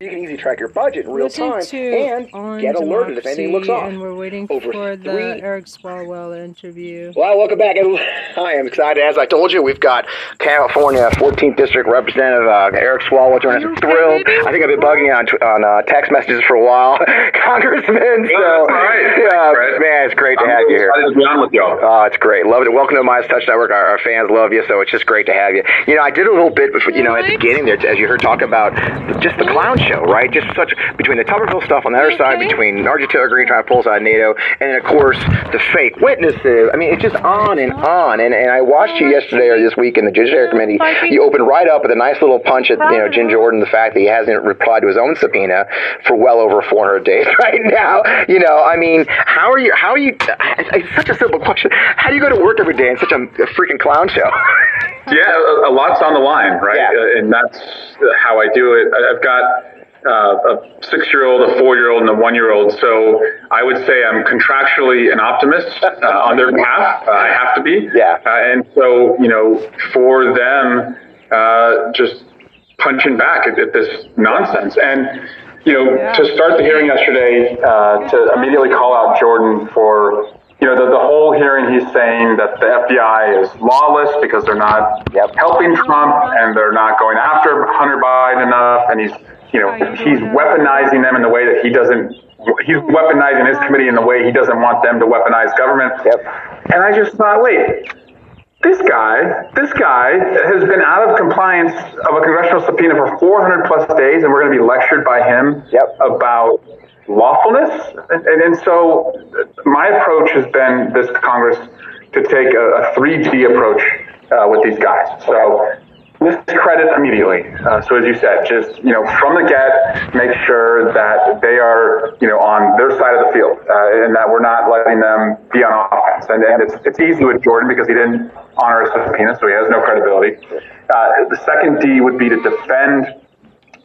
You can easily track your budget in real Listen time and On get alerted if anything looks off. And we're waiting Over for the three- Eric Swalwell interview. Well, welcome back. and I am excited. As I told you, we've got California 14th District Representative uh, Eric Swalwell joining us. I'm thrilled. I think I've been bugging you on, on uh, text messages for a while, Congressman. So, that's right. yeah, Fred. man, it's great to I'm have you here. excited to be on with y'all. Oh, it's great. Love it. Welcome to MeidasTouch Network. Our, our fans love you, so it's just great to have you. You know, I did a little bit, before, you know, at the beginning there, as you heard talk about just the clown show, right? Just such between the Tuberville stuff on the other side, between Marjorie Taylor Greene trying to pull us out of NATO, and then of course the fake witnesses. I mean, it's just on and on. And and I watched you yesterday or this week in the Judiciary Committee. You opened right up with a nice little punch at you know Jim Jordan, the fact that he hasn't replied to his own subpoena for well over 400 days right now. You know, I mean, how are you? How are you? It's such a simple question. How do you go to work every day in such a, a freaking clown show? Yeah, a, a lot's on the line, right? Yeah. Uh, and that's how I do it. I- I've got uh, a six-year-old, a four-year-old, and a one-year-old. So I would say I'm contractually an optimist uh, on their behalf. Uh, I have to be. Yeah. Uh, and so you know, for them, uh, just punching back at, at this nonsense and. You know, to start the hearing yesterday, uh, to immediately call out Jordan for you know, the, the whole hearing, he's saying that the FBI is lawless because they're not Yep. helping Trump and they're not going after Hunter Biden enough, and he's, you know, he's weaponizing them in the way that he doesn't. He's weaponizing his committee in the way he doesn't want them to weaponize government. Yep. And I just thought, wait, this guy, this guy has been out of compliance of a congressional subpoena for 400 plus days, and we're going to be lectured by him Yep. about lawfulness. And, and, and so my approach has been this Congress to take a, a 3D approach uh, with these guys. So discredit immediately. Uh, so as you said, just you know from the get, make sure that they are you know on their side of the field, uh, and that we're not letting them be on offense. And, and it's it's easy with Jordan because he didn't honor his subpoena, so he has no credibility. Uh, the second D would be to defend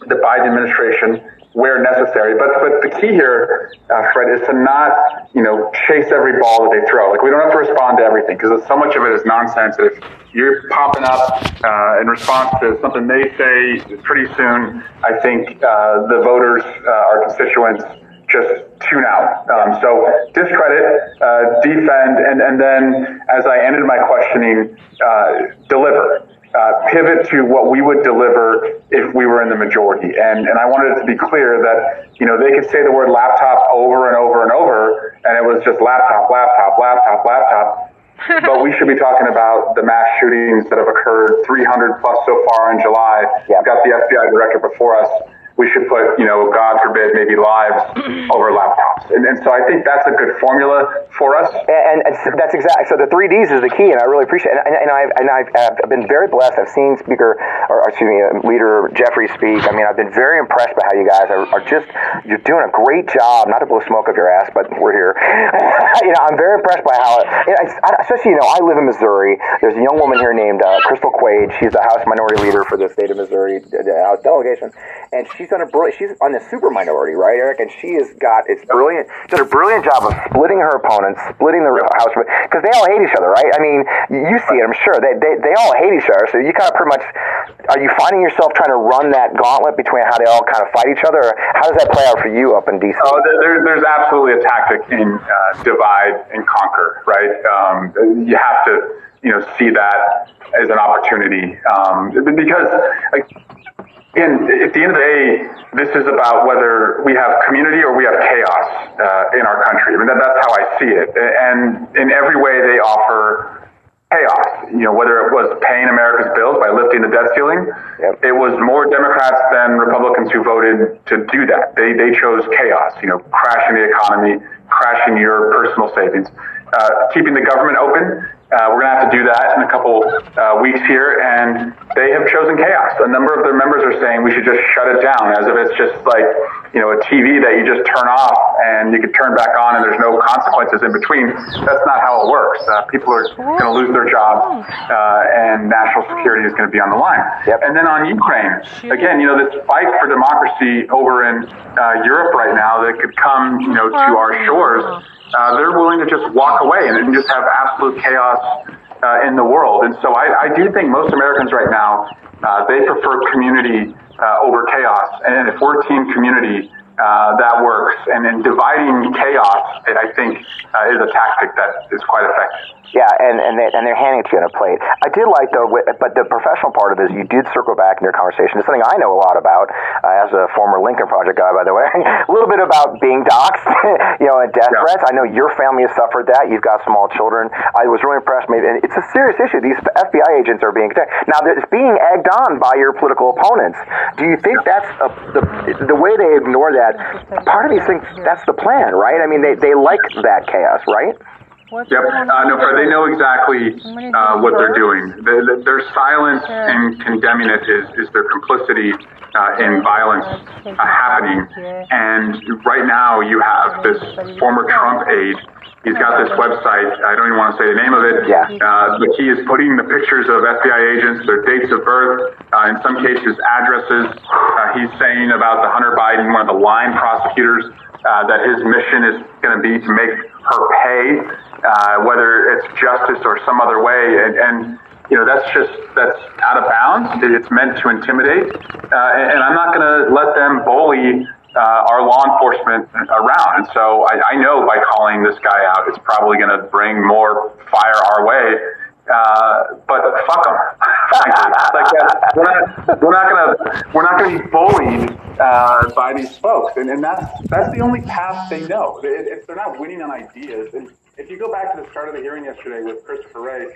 the Biden administration where necessary. But but the key here, uh, Fred, is to not you know chase every ball that they throw. Like we don't have to respond to everything because so much of it is nonsense. If you're popping up uh, in response to something they say, pretty soon I think uh, the voters, uh, our constituents. Just tune out. Um, so discredit, uh, defend, and, and then as I ended my questioning, uh, deliver uh, pivot to what we would deliver if we were in the majority. And, and I wanted it to be clear that, you know, they could say the word laptop over and over and over, and it was just laptop, laptop, laptop, laptop. but we should be talking about the mass shootings that have occurred, 300 plus so far in July. Yeah. We've got the FBI director before us. We should put, you know, God forbid, maybe lives over laptops. And, and so I think that's a good formula for us. And, and that's exactly so. The three Ds is the key, and I really appreciate it. And, and I've and I've, I've been very blessed. I've seen Speaker, or excuse me, uh, Leader Jeffries speak. I mean, I've been very impressed by how you guys are, are just you're doing a great job. Not to blow smoke up your ass, but we're here. you know, I'm very impressed by how, you know, I- especially you know, I live in Missouri. There's a young woman here named uh, Crystal Quade. She's the House Minority Leader for the state of Missouri uh, the House delegation, and she's done a brilliant. She's on the super minority, right, Eric? And she has got it's brilliant. Done a brilliant job of splitting her opponents, splitting the House because they all hate each other, right? I mean, you see it, I'm sure. They, they they all hate each other. So you kind of pretty much are you finding yourself trying to run that gauntlet between how they all kind of fight each other? Or how does that play out for you up in DC? Oh, there- there's absolutely a tactic in uh, divide and conquer, right? Um, you have to, you know, see that as an opportunity um, because, like, again, at the end of the day, this is about whether we have community or we have chaos uh, in our country. I mean, that, that's how I see it. And in every way, they offer chaos. You know, whether it was paying America's bills by lifting the debt ceiling, Yep. it was more Democrats than Republicans who voted to do that. They they chose chaos. You know, crashing the economy, crashing your personal savings, uh, keeping the government open. Uh, we're going to have to do that in a couple uh, weeks here, and they have chosen chaos. A number of their members are saying we should just shut it down, as if it's just like you know a TV that you just turn off and you can turn back on, and there's no consequences in between. That's not how it works. Uh, people are going to lose their jobs, uh, and national security is going to be on the line. Yep. And then on Ukraine, again, you know this fight for democracy over in uh, Europe right now that could come, you know, to our shores uh, they're willing to just walk away and, and just have absolute chaos uh, in the world. And so I, I do think most Americans right now, uh, they prefer community uh, over chaos. And if we're team community, uh, that works. And then dividing chaos, I think, uh, is a tactic that is quite effective. Yeah, and and, they, and they're handing it to you on a plate. I did like though, but the professional part of it is you did circle back in your conversation. It's something I know a lot about uh, as a former Lincoln Project guy, by the way. a little bit about being doxxed, you know, and death yeah. threats. I know your family has suffered that. You've got small children. I was really impressed. Maybe and it's a serious issue. These FBI agents are being attacked. Now it's being egged on by your political opponents. Do you think that's a, the the way they ignore that? Part of me thinks that's the plan, right? I mean, they they like that chaos, right? What's yep. Uh, no, they know exactly uh, what they're doing. The, the, their silence in condemning it is, is their complicity uh, in violence uh, happening. And right now, you have this former Trump aide. He's got this website. I don't even want to say the name of it. Yeah. Uh, but he is putting the pictures of FBI agents, their dates of birth, uh, in some cases addresses. he's saying about the Hunter Biden, one of the line prosecutors, that his mission is going to be to make her pay uh, whether it's justice or some other way. And, and, you know, that's just, that's out of bounds. It's meant to intimidate. Uh, and, and, I'm not going to let them bully uh, our law enforcement around. And so I, I know by calling this guy out, it's probably going to bring more fire our way. Uh, but fuck them. like we're not, we're not gonna we're not gonna be bullied uh, by these folks, and, and that's that's the only path they know. If they're not winning on ideas, and if you go back to the start of the hearing yesterday with Christopher Wray,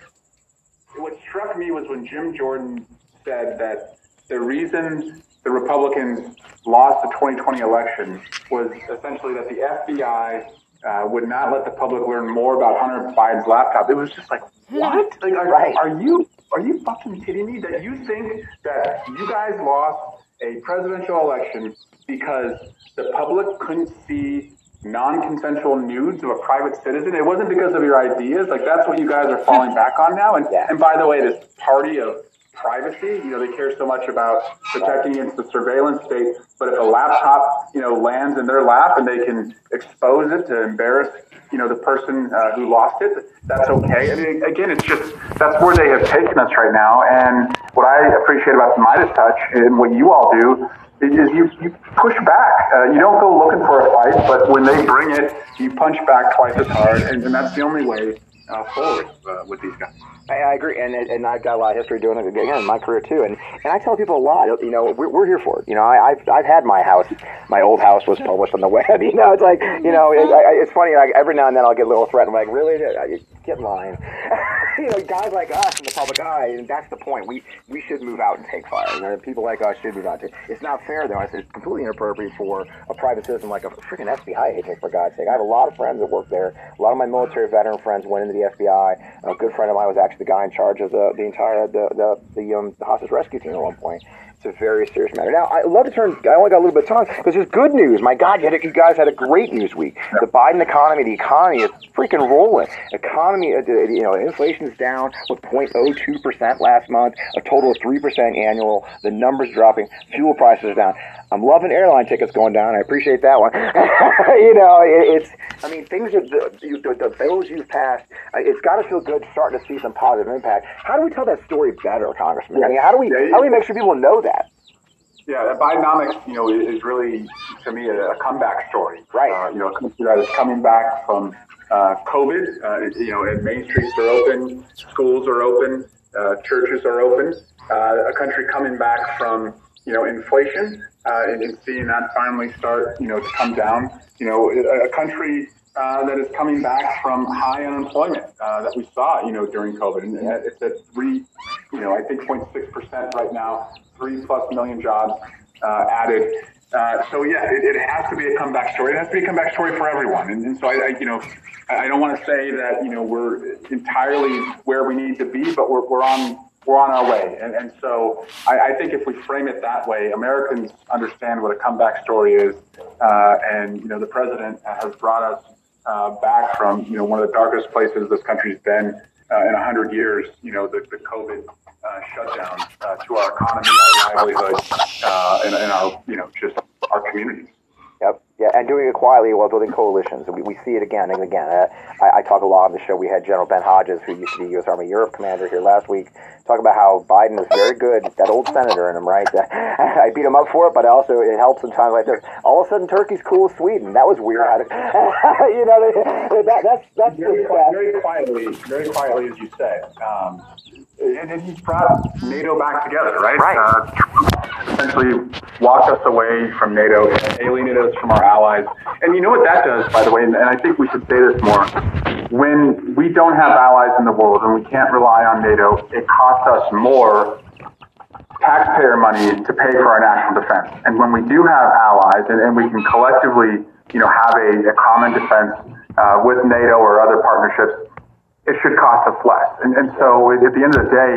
what struck me was when Jim Jordan said that the reason the Republicans lost the 2020 election was essentially that the FBI uh, would not let the public learn more about Hunter Biden's laptop. It was just like, what? Like, are, right. are you are you fucking kidding me? That you think that you guys lost a presidential election because the public couldn't see non-consensual nudes of a private citizen. It wasn't because of your ideas. Like that's what you guys are falling back on now. And yeah. and by the way, this party of privacy, you know, they care so much about protecting against the surveillance state. But if a laptop, you know, lands in their lap and they can expose it to embarrass, you know, the person uh, who lost it, that's okay. I mean, again, it's just that's where they have taken us right now. And what I appreciate about the MeidasTouch and what you all do is you, you push back. Uh, you don't go looking for a fight, but when they bring it, you punch back twice as hard, and, and that's the only way uh, forward uh, with these guys. I, I agree, and and I've got a lot of history doing it again in my career too, and and I tell people a lot. You know, we're, we're here for it. You know, I, I've I've had my house, my old house was published on the web. You know, it's like you know, it, I, it's funny. Like every now and then I'll get a little threat. I'm like, really? Get in line. you know, guys like us in the public eye, and that's the point. We we should move out and take fire. You know, people like us should move out. To, it's not fair though. It's completely inappropriate for a private citizen like a freaking FBI agent. For God's sake, I have a lot of friends that work there. A lot of my military veteran friends went into the FBI. A good friend of mine was actually the guy in charge of the the entire the the the, um, the hostage rescue team at one point. A very serious matter. Now, I love to turn. I only got a little bit of time because there's good news. My God, you, you guys had a great news week. The Biden economy, the economy is freaking rolling. Economy, uh, you know, inflation is down with 0.02 percent last month, a total of three percent annual. The numbers dropping. Fuel prices are down. I'm loving airline tickets going down. I appreciate that one. you know, it, it's. I mean, things are the, the, the bills you've passed. Uh, it's got to feel good starting to see some positive impact. How do we tell that story better, Congressman? I mean, how do we how do we make sure people know that? Yeah, Bidenomics, you know, is really to me a, comeback story. Right. Uh, you know, a country that is coming back from uh, COVID. Uh, you know, and main streets are open, schools are open, uh, churches are open. Uh, a country coming back from you know inflation uh, and, and, seeing that finally start you know to come down. You know, a, a country. that is coming back from high unemployment that we saw, you know, during COVID, and, and it's at three, you know, I think 0.6 percent right now three plus million jobs uh, added. Uh, so yeah, it, it, has to be a comeback story. It has to be a comeback story for everyone. And, and so I, I, you know, I don't want to say that you know we're entirely where we need to be, but we're, we're on we're on our way. And, and so I, I think if we frame it that way, Americans understand what a comeback story is. Uh, and you know, the president has brought us uh, back from you know one of the darkest places this country's been uh, in a hundred years. You know, the, the COVID uh, shutdown uh, to our economy, our livelihood, uh, and, and our, you know, just our communities. Yeah, and doing it quietly while building coalitions. We, we see it again and again. Uh, I, I talk a lot on the show. We had General Ben Hodges, who used to be U.S. Army Europe commander, here last week, talk about how Biden is very good. That old senator in him, right? I beat him up for it, but also it helps in times like this. All of a sudden, Turkey's cool with Sweden. That was weird. you know, that, that's that's very, very quietly, very quietly, as you say. Um, and, and he's brought NATO back together, right? Right. Uh, essentially walked us away from NATO, alienated us from our allies. And you know what that does, by the way, and, and I think we should say this more. When we don't have allies in the world and we can't rely on NATO, it costs us more taxpayer money to pay for our national defense. And when we do have allies and, and we can collectively, you know, have a, a common defense uh, with NATO or other partnerships, it should cost us less. And, and so at the end of the day,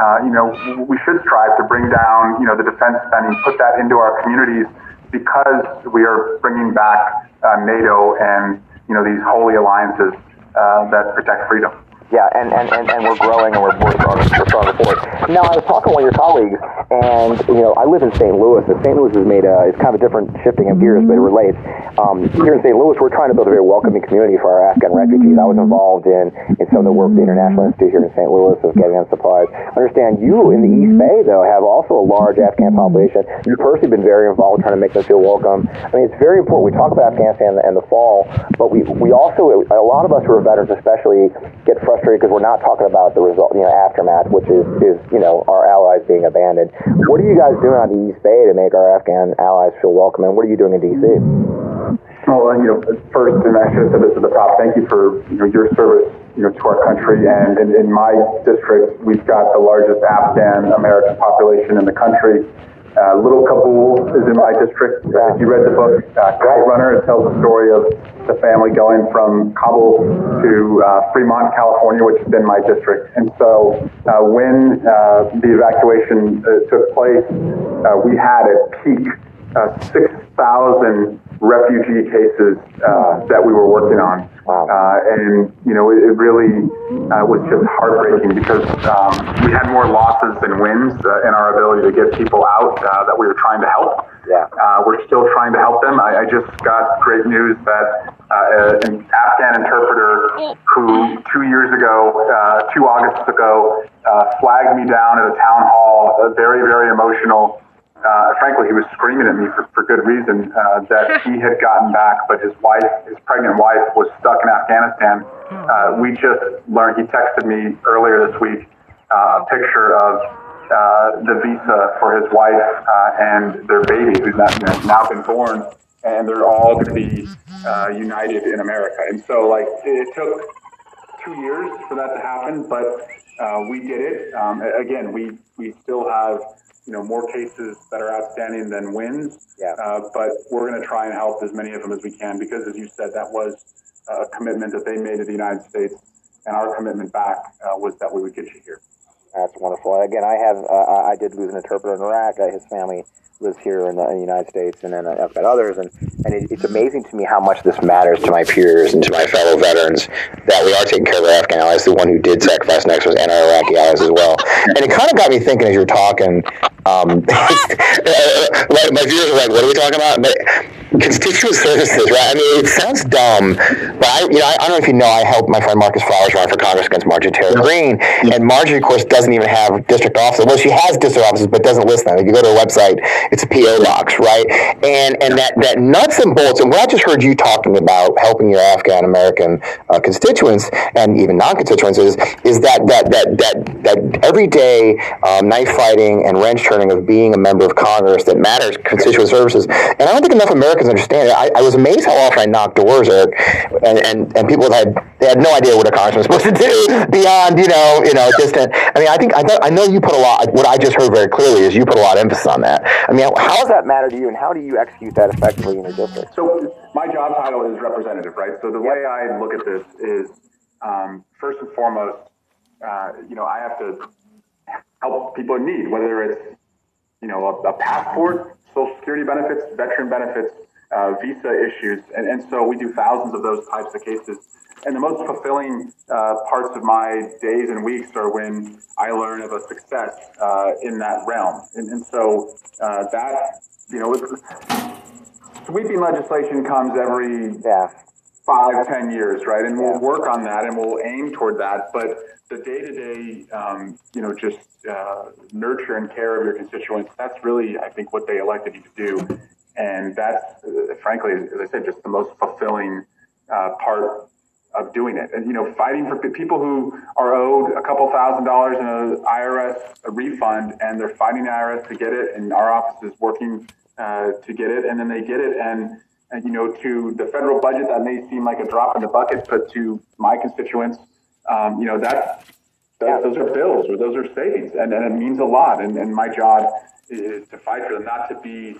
uh, you know, we should strive to bring down, you know, the defense spending, put that into our communities because we are bringing back uh, NATO and, you know, these holy alliances uh, that protect freedom. Yeah, and, and, and, and we're growing and we're, we're stronger, we're stronger for. Now, I was talking to one of your colleagues, and, you know, I live in St. Louis, and St. Louis has made a, it's kind of a different shifting of gears, but it mm-hmm. relates. Um, here in St. Louis, we're trying to build a very welcoming community for our Afghan refugees. I was involved in, in some of the work the International Institute here in St. Louis of getting them supplies. I understand you in the mm-hmm. East Bay, though, have also a large mm-hmm. Afghan population. You've personally been very involved trying to make them feel welcome. I mean, it's very important. We talk about Afghanistan and the fall, but we, we also, a lot of us who are veterans especially, get frustrated because we're not talking about the result, you know, aftermath, which is, is you know our allies being abandoned. What are you guys doing on the East Bay to make our Afghan allies feel welcome, and what are you doing in D.C.? Well, uh, you know, first, and I should have said this at the top. Thank you for you know your service, you know, to our country. And in, in my district, we've got the largest Afghan American population in the country. Uh, Little Kabul is in my district. Uh, if you read the book uh, Kite Runner, it tells the story of the family going from Kabul to uh, Fremont, California, which is in my district. And so uh, when uh, the evacuation uh, took place, uh, we had at peak uh, 6,000 refugee cases uh, that we were working on. Uh, and, you know, it, it really uh, was just heartbreaking because um, we had more losses than wins uh, in our ability to get people out uh, that we were trying to help. Yeah. Uh, we're still trying to help them. I, I just got great news that uh, an Afghan interpreter who two years ago, uh, two Augusts ago, uh, flagged me down at a town hall, uh, very, very emotional. Uh, frankly, he was screaming at me for, for good reason uh, that he had gotten back, but his wife, his pregnant wife, was stuck in Afghanistan. Uh, we just learned, he texted me earlier this week uh, a picture of uh, the visa for his wife uh, and their baby, who's not, you know, now been born, and they're all going to be uh, united in America. And so, like, it took two years for that to happen, but uh, we did it. Um, again, we we still have you know more cases that are outstanding than wins. Yeah. Uh, but we're going to try and help as many of them as we can because, as you said, that was a commitment that they made to the United States, and our commitment back uh, was that we would get you here. That's wonderful. Again, I have uh, I did lose an interpreter in Iraq. Uh, his family lives here in the, in the United States, and then I've got others. And, and it, it's amazing to me how much this matters to my peers and to my fellow veterans that we are taking care of our Afghan allies. The one who did sacrifice next was our Iraqi allies as well. And it kind of got me thinking as you were talking. Um, my, my viewers are like, "What are we talking about?" But constituent services, right? I mean, it sounds dumb, but I, you know, I, I don't know if you know, I helped my friend Marcus Flowers run for Congress against Marjorie Taylor Greene, and Marjorie, of course, doesn't even have district offices. Well, she has district offices, but doesn't list them. If you go to her website, it's a PO box, right? And and that that nuts and bolts, and what I just heard you talking about helping your Afghan American uh, constituents and even non-constituents is is that that that that that everyday um, knife fighting and wrench turning of being a member of Congress that matters constituent services. And I don't think enough Americans understand it. I, I was amazed how often I knocked doors, and, and, and people had they had no idea what a congressman was supposed to do beyond you know you know distant. I mean, I think I, I know you put a lot. What I just heard very clearly is you put a lot of emphasis on that. I mean, how does that matter to you, and how do you execute that effectively in your district? So my job title is representative, right? So the way I look at this is, um, first and foremost, uh, you know, I have to help people in need, whether it's, you know, a, a passport, social security benefits, veteran benefits, uh, visa issues, and, and so we do thousands of those types of cases. And the most fulfilling uh, parts of my days and weeks are when I learn of a success uh, in that realm. And, and so uh, that, you know, sweeping legislation comes every Yeah. five, ten years, right? And we'll work on that and we'll aim toward that. But the day to day, you know, just uh, nurture and care of your constituents, that's really, I think, what they elected you to do. And that's, frankly, as I said, just the most fulfilling uh, part of doing it. And, you know, fighting for people who are owed a couple thousand dollars in an IRS refund and they're fighting the IRS to get it, and our office is working uh, to get it, and then they get it. And, and, you know, to the federal budget, that may seem like a drop in the bucket, but to my constituents, um, you know, that, that those are bills or those are savings, and, and it means a lot. And, and my job is to fight for them, not to be,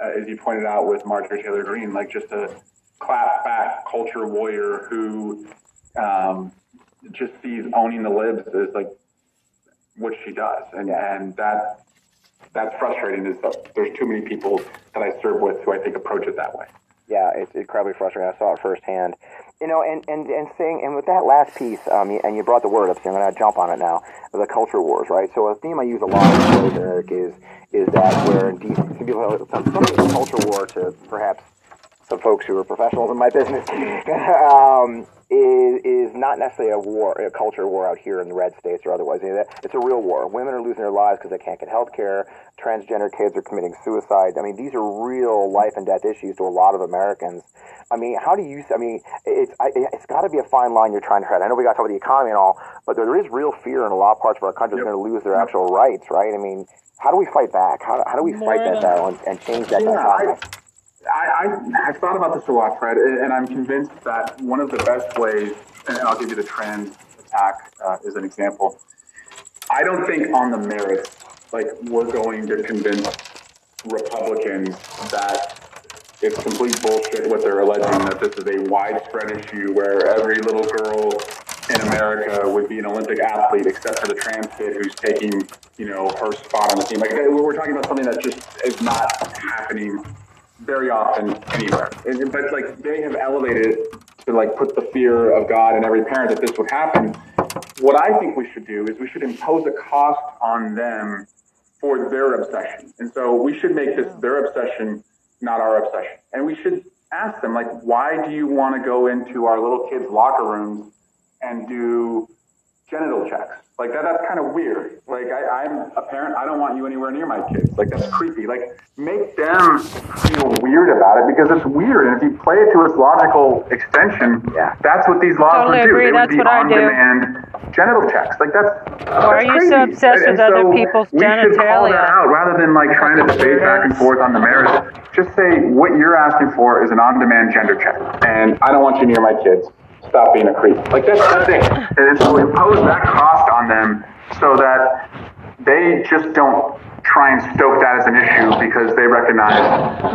uh, as you pointed out with Marjorie Taylor Greene, like just a clap back culture warrior who um, just sees owning the libs as like what she does, and and that that's frustrating. Is that there's too many people that I serve with who I think approach it that way. Yeah, it's incredibly frustrating. I saw it firsthand. You know, and, and, and saying, and with that last piece, um, and you brought the word up, so I'm going to jump on it now, the culture wars, right? So a theme I use a lot in Eric, is, is that where in some people some, some culture war to perhaps some folks who are professionals in my business, um, is, is not necessarily a war, a culture war out here in the red states or otherwise. It's a real war. Women are losing their lives because they can't get health care. Transgender kids are committing suicide. I mean, these are real life and death issues to a lot of Americans. I mean, how do you? I mean, it's I, it's got to be a fine line you're trying to tread. I know we got to talk about the economy and all, but there is real fear in a lot of parts of our country they're going to lose their actual rights, right? I mean, how do we fight back? How, how do we fight that battle and, and change that Yeah, dichotomy? I, I, I've thought about this a lot, Fred, and I'm convinced that one of the best ways, and I'll give you the trans attack uh, as an example. I don't think on the merits, like we're going to convince Republicans that it's complete bullshit what they're alleging that this is a widespread issue where every little girl in America would be an Olympic athlete except for the trans kid who's taking, you know, her spot on the team. Like we're talking about something that just is not happening very often anywhere. But like they have elevated to like put the fear of God in every parent that this would happen. What I think we should do is we should impose a cost on them for their obsession. And so we should make this their obsession, not our obsession. And we should ask them like, why do you want to go into our little kids' locker rooms and do genital checks. Like that, that's kind of weird. Like I, I'm a parent, I don't want you anywhere near my kids. Like that's creepy. Like make them feel weird about it because it's weird. And if you play it to its logical extension, Yeah. that's what these laws Totally would do. agree. They would be on do. demand genital checks. Like that's Why are that's you so obsessed And- with and other so people's we should call that genitalia? out rather than like trying to debate back and forth on the merits. Just say what you're asking for is an on-demand gender check, and I don't want you near my kids. Stop being a creep. Like that's the thing. And so impose that cost on them so that they just don't try and stoke that as an issue because they recognize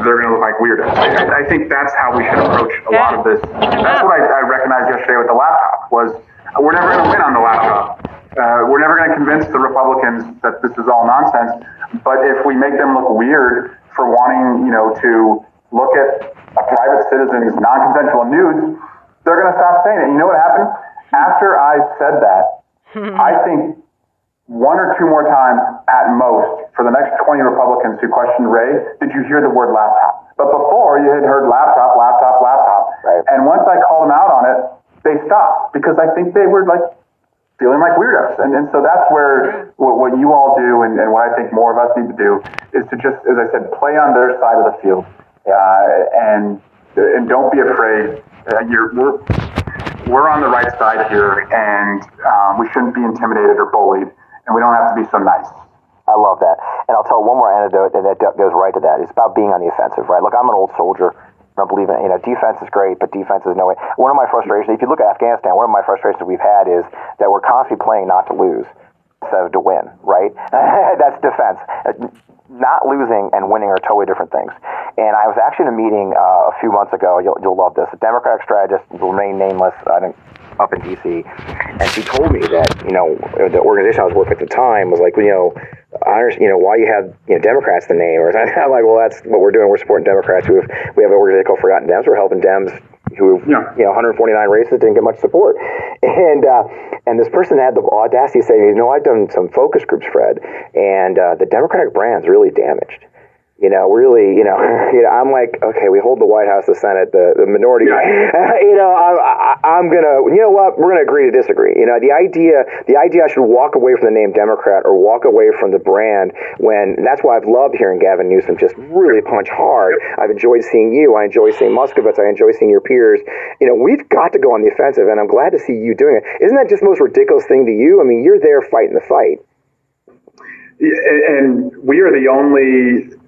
they're going to look like weirdos. I, I think that's how we should approach a lot of this. That's what I, I recognized yesterday with the laptop was we're never going to win on the laptop. Uh, we're never going to convince the Republicans that this is all nonsense. But if we make them look weird for wanting, you know, to look at a private citizen's non-consensual nudes, they're going to stop saying it. You know what happened? After I said that, I think one or two more times at most for the next 20 Republicans who questioned Wray, did you hear the word laptop? But before you had heard laptop, laptop, laptop. Right. And once I called them out on it, they stopped because I think they were like feeling like weirdos. And, and so that's where what, what you all do and, and what I think more of us need to do is to just, as I said, play on their side of the field. Uh, and, and don't be afraid. Uh, you're, we're, we're on the right side here and um, we shouldn't be intimidated or bullied and we don't have to be so nice. I love that. And I'll tell one more anecdote that, that goes right to that. It's about being on the offensive, right? Look, I'm an old soldier. I believe in, you know, defense is great, but defense is no way. One of my frustrations, if you look at Afghanistan, one of my frustrations we've had is that we're constantly playing not to lose instead of to win, right? That's defense. Not losing and winning are totally different things. And I was actually in a meeting uh, a few months ago. You'll, you'll love this. A Democratic strategist, remain nameless, I up in D.C., and she told me that you know the organization I was working at the time was like, you know, I understand, you know, why you have you know Democrats the name, or I'm like, well, that's what we're doing. We're supporting Democrats. We have we have an organization called Forgotten Dems. We're helping Dems who Yeah. you know 149 races didn't get much support, and uh, and this person had the audacity to say, you know, I've done some focus groups, Fred, and uh, the Democratic brand's really damaged. You know, really, you know, you know, I'm like, okay, we hold the White House, the Senate, the, the minority. Yeah. you know, I, I, I'm gonna, you know what? We're gonna agree to disagree. You know, the idea, the idea, I should walk away from the name Democrat or walk away from the brand. When that's why I've loved hearing Gavin Newsom just really punch hard. I've enjoyed seeing you. I enjoy seeing Moskowitz. I enjoy seeing your peers. You know, we've got to go on the offensive, and I'm glad to see you doing it. Isn't that just the most ridiculous thing to you? I mean, you're there fighting the fight. And we are the only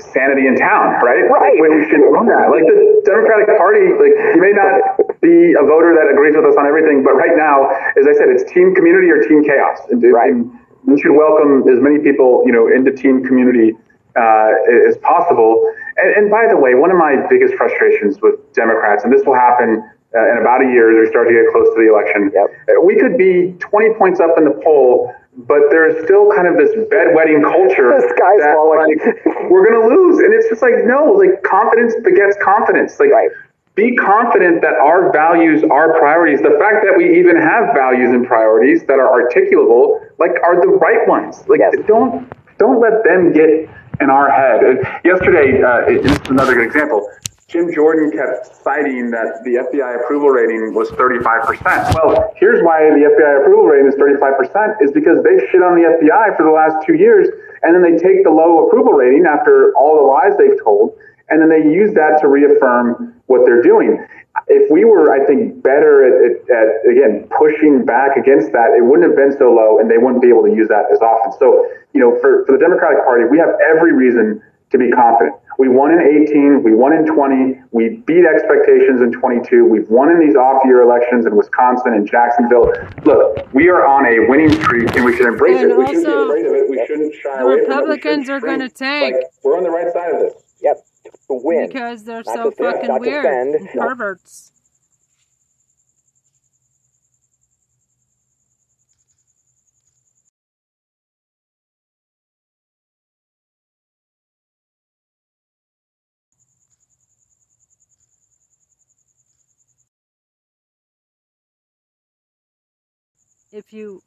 sanity in town, right? Right. we should own that. Like the Democratic Party, like you may not be a voter that agrees with us on everything, but right now, as I said, it's team community or team chaos. And, right. And we should welcome as many people, you know, into team community uh, as possible. And, and, by the way, one of my biggest frustrations with Democrats, and this will happen uh, in about a year as we start to get close to the election, yep. Uh, we could be 20 points up in the poll but there's still kind of this bedwetting culture. The sky's that, falling. Like, we're gonna lose, and it's just like no, like confidence begets confidence. Like, right. be confident that our values, our priorities, the fact that we even have values and priorities that are articulable, like, are the right ones. Like, yes. don't don't let them get in our head. Yesterday, uh, this is another good example. Jim Jordan kept citing that the FBI approval rating was 35%. Well, here's why the FBI approval rating is 35% is because they've shit on the FBI for the last two years, and then they take the low approval rating after all the lies they've told, and then they use that to reaffirm what they're doing. If we were, I think, better at, at, at again pushing back against that, it wouldn't have been so low, and they wouldn't be able to use that as often. So, you know, for, for the Democratic Party, we have every reason to be confident. We won in 18, we won in 20, we beat expectations in 22, we've won in these off year elections in Wisconsin and Jacksonville. Look, we are on a winning streak and we should embrace and it. We shouldn't be afraid of it. We shouldn't shy the away Republicans from are going to tank. Like, we're on the right side of this. Yep, to win. Because they're Not so fucking not weird. To defend. Perverts. If you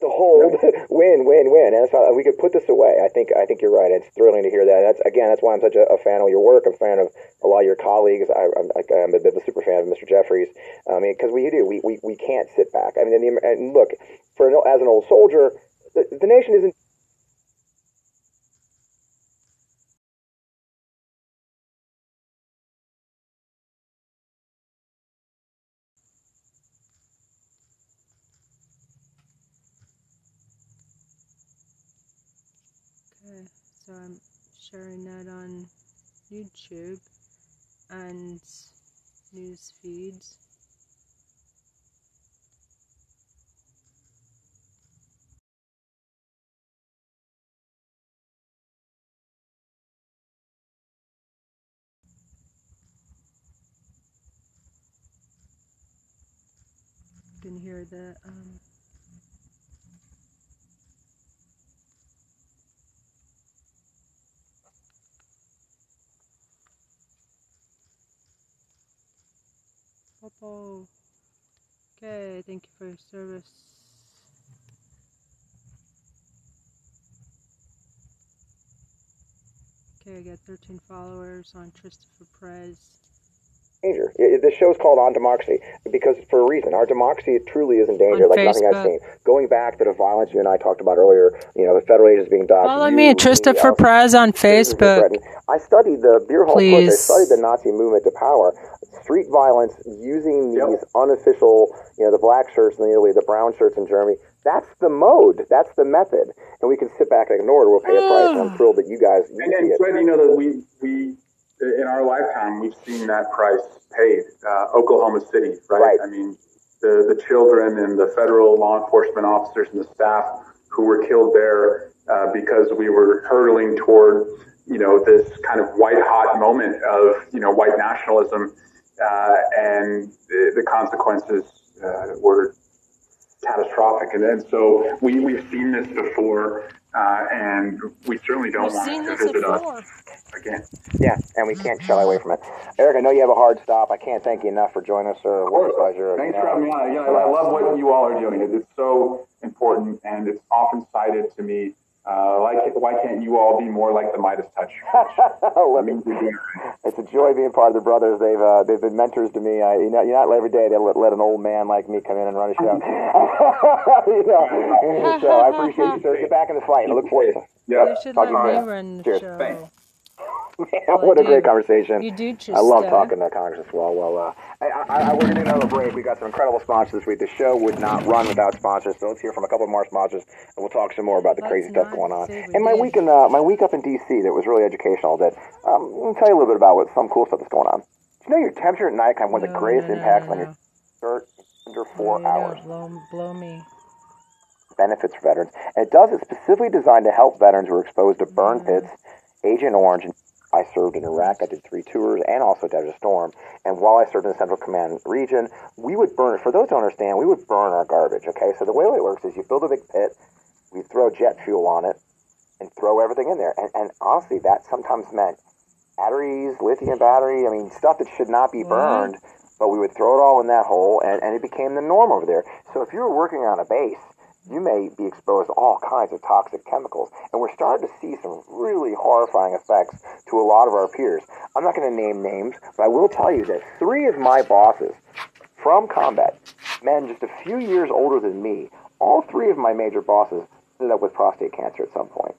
the hold win win win. And that's how we could put this away. I think i think you're right. It's thrilling to hear that. That's again that's why i'm such a, a fan of your work. I'm a fan of a lot of your colleagues. I, am I'm a bit of a super fan of mr jeffries. I mean because we do we, we we can't sit back. I mean the, and look for an, as an old soldier the, the nation isn't Okay, so I'm sharing that on YouTube and news feeds. You can hear the um, Popo. Okay, thank you for your service. Okay, I got 13 followers on Christopher Prez. danger. This show's called On Democracy because for a reason. Our democracy truly is in danger, On like nothing I've seen. Going back to the violence you and I talked about earlier, you know, the federal agents being doxxed. Follow you, me Christopher Prez on Facebook. I studied the beer hall putsch. I studied the Nazi movement to power. Street violence using Yep. these unofficial, you know, the black shirts in Italy, the brown shirts in Germany. That's the mode. That's the method. And we can sit back and ignore it. We'll pay a price. And I'm thrilled that you guys you And, see and. Fred, you know that we we in our lifetime we've seen that price paid. Uh, Oklahoma City, right? Right. I mean, the the children and the federal law enforcement officers and the staff who were killed there uh, because we were hurtling toward you know this kind of white hot moment of you know white nationalism, uh, and the, the consequences uh, were catastrophic. And, and so we, we've seen this before, uh, and we certainly don't We've want it to visit before. us again. Yeah, and we can't shy away from it. Eric, I know you have a hard stop. I can't thank you enough for joining us, sir. What a pleasure. Thanks for having me on. Again, I I love what you all are doing. It's so important, and it's often cited to me. Uh, like, why can't you all be more like the Midas touch? Let I me mean, you're doing it right. It's a joy being part of the brothers. They've uh, they've been mentors to me. I, you know, you're not every day they let, let an old man like me come in and run a show. you know, so I appreciate you, sir. Get back in the fight. I look forward to it. Yeah. You should talk let to you me run the Cheers. show. Thanks. What a you great conversation. You do just I love uh, talking to Congress as well. Well, uh, I, I, I, we're going to do another break. We got some incredible sponsors this week. The show would not run without sponsors. So let's hear from a couple of more sponsors, and we'll talk some more about the crazy stuff going on. And my did. week in uh, my week up in D.C. that was really educational. That um, I'll tell you a little bit about what some cool stuff that's going on. Do you know your temperature at night have one of the No, greatest no, no, impacts on your shirt under four hours? Blow, blow me. benefits for veterans. And it does it specifically designed to help veterans who are exposed to burn pits, Agent Orange. I served in Iraq. I did three tours and also Desert Storm. And while I served in the Central Command region, we would burn. For those who don't understand, we would burn our garbage. Okay, so the way it works is you build a big pit, we throw jet fuel on it, and throw everything in there. And, and honestly, that sometimes meant batteries, lithium battery. I mean, stuff that should not be What? burned. But we would throw it all in that hole, and, and it became the norm over there. So if you were working on a base, you may be exposed to all kinds of toxic chemicals. And we're starting to see some really horrifying effects to a lot of our peers. I'm not going to name names, but I will tell you that three of my bosses from combat, men just a few years older than me, all three of my major bosses ended up with prostate cancer at some point.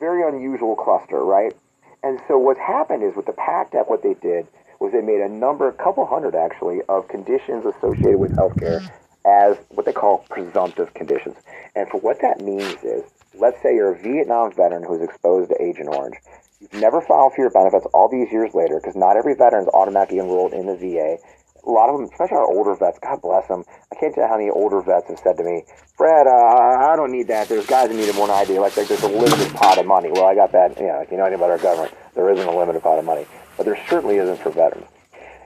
Very unusual cluster, right? And so what's happened is with the PACT Act, what they did was they made a number, a couple hundred actually, of conditions associated with healthcare as what they call presumptive conditions. And for what that means is, let's say you're a Vietnam veteran who's exposed to Agent Orange. You've never filed for your benefits all these years later because not every veteran is automatically enrolled in the VA. A lot of them, especially our older vets, God bless them. I can't tell you how many older vets have said to me, Fred, uh, I don't need that. There's guys that need it more than I do. Like, like there's a limited pot of money. Well, I got that. You know, if you know anything about our government, there isn't a limited pot of money. But there certainly isn't for veterans.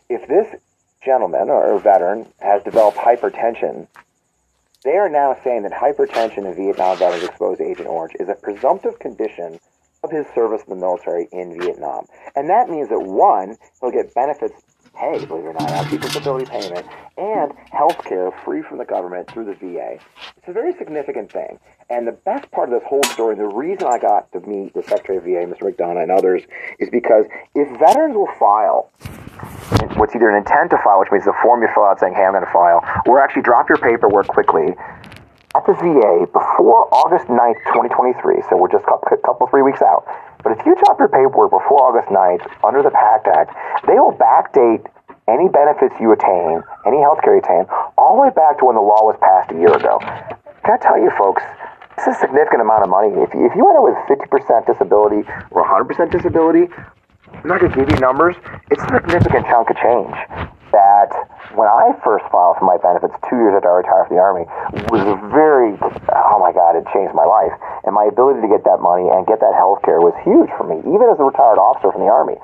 If this gentleman or veteran has developed hypertension, they are now saying that hypertension in Vietnam veterans exposed to Agent Orange is a presumptive condition of his service in the military in Vietnam. And that means that one, he'll get benefits pay, believe it or not, actually disability payment, and health care free from the government through the VA. It's a very significant thing. And the best part of this whole story, the reason I got to meet the Secretary of VA, Mr. McDonough, and others, is because if veterans will file what's either an intent to file, which means the form you fill out saying, hey, I'm going to file, or actually drop your paperwork quickly at the VA before August 9th, 2023, so we're just a couple, three weeks out. But if you drop your paperwork before August 9th under the PACT Act, they will backdate any benefits you attain, any health care you attain, all the way back to when the law was passed a year ago. Can I tell you, folks, this is a significant amount of money. If you, if you end up with 50% disability or 100% disability, I'm not going to give you numbers. It's a significant chunk of change that when I first filed for my benefits two years after I retired from the Army was very, oh my God, it changed my life. And my ability to get that money and get that health care was huge for me, even as a retired officer from the Army.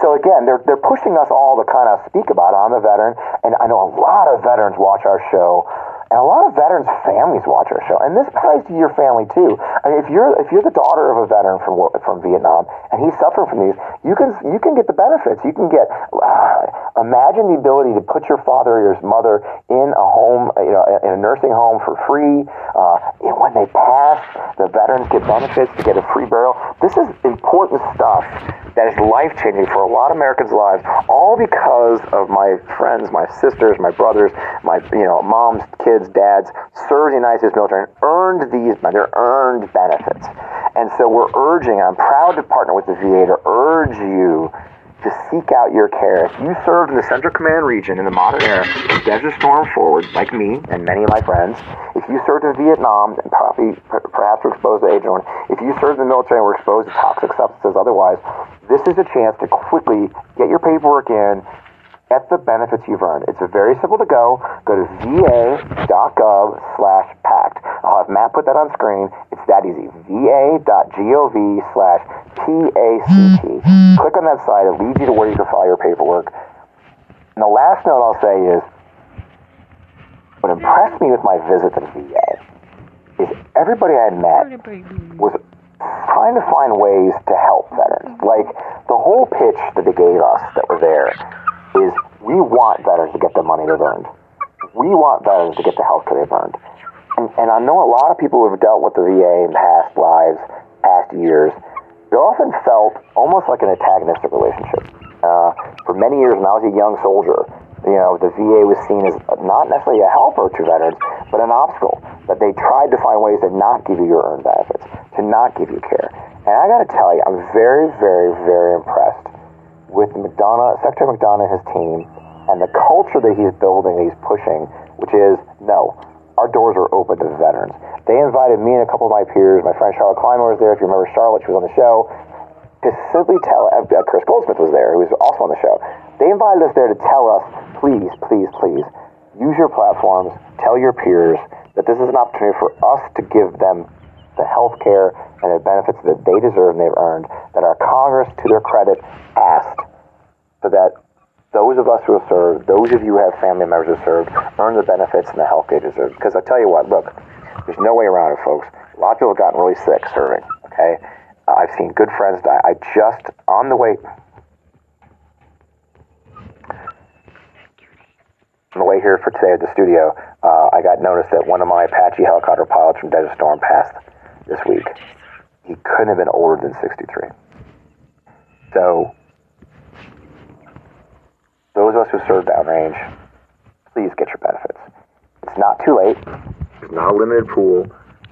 So again, they're, they're pushing us all to kind of speak about it. I'm a veteran, and I know a lot of veterans watch our show. And a lot of veterans' families watch our show, and this applies to your family too. I mean, if you're if you're the daughter of a veteran from from Vietnam and he's suffering from these, you can you can get the benefits. You can get. Uh, imagine the ability to put your father or your mother in a home, you know, in a nursing home for free. Uh, and when they pass, the veterans get benefits to get a free burial. This is important stuff that is life changing for a lot of Americans' lives, all because of my friends, my sisters, my brothers, my you know moms, kids, dads served in the United States military and earned these they're earned benefits. And so we're urging, I'm proud to partner with the VA to urge you to seek out your care. If you served in the Central Command region in the modern era, Desert Storm forward, like me and many of my friends, if you served in Vietnam and probably perhaps were exposed to Agent if you served in the military and were exposed to toxic substances otherwise, this is a chance to quickly get your paperwork in, get the benefits you've earned. It's very simple to go. Go to va.gov slash pact. I'll have Matt put that on screen. It's that easy. va.gov slash P-A-C-T. Mm-hmm. Click on that site. It leads you to where you can file your paperwork. And the last note I'll say is, what impressed me with my visit to the VA is everybody I met was trying to find ways to help veterans. Like the whole pitch that they gave us that were there is we want veterans to get the money they've earned. We want veterans to get the health care they've earned. And, and I know a lot of people who have dealt with the VA in past lives, past years, they often felt almost like an antagonistic relationship. Uh, for many years when I was a young soldier, you know, the VA was seen as not necessarily a helper to veterans, but an obstacle. That they tried to find ways to not give you your earned benefits, to not give you care. And I got to tell you, I'm very, very, very impressed with McDonough, Secretary McDonough and his team, and the culture that he's building, that he's pushing, which is no, our doors are open to veterans. They invited me and a couple of my peers, my friend Charlotte Clymer was there. If you remember Charlotte, she was on the show to simply tell, uh, Chris Goldsmith was there, who was also on the show. They invited us there to tell us, please, please, please, use your platforms, tell your peers that this is an opportunity for us to give them the health care and the benefits that they deserve and they've earned, that our Congress, to their credit, asked so that those of us who have served, those of you who have family members who served, earn the benefits and the health they deserve. Because I tell you what, look, there's no way around it, folks. A lot of people have gotten really sick serving, okay? Uh, I've seen good friends die. I just, on the way, on the way here for today at the studio, uh, I got notice that one of my Apache helicopter pilots from Desert Storm passed this week. He couldn't have been older than 63. So, those of us who serve downrange, please get your benefits. It's not too late. It's not a limited pool.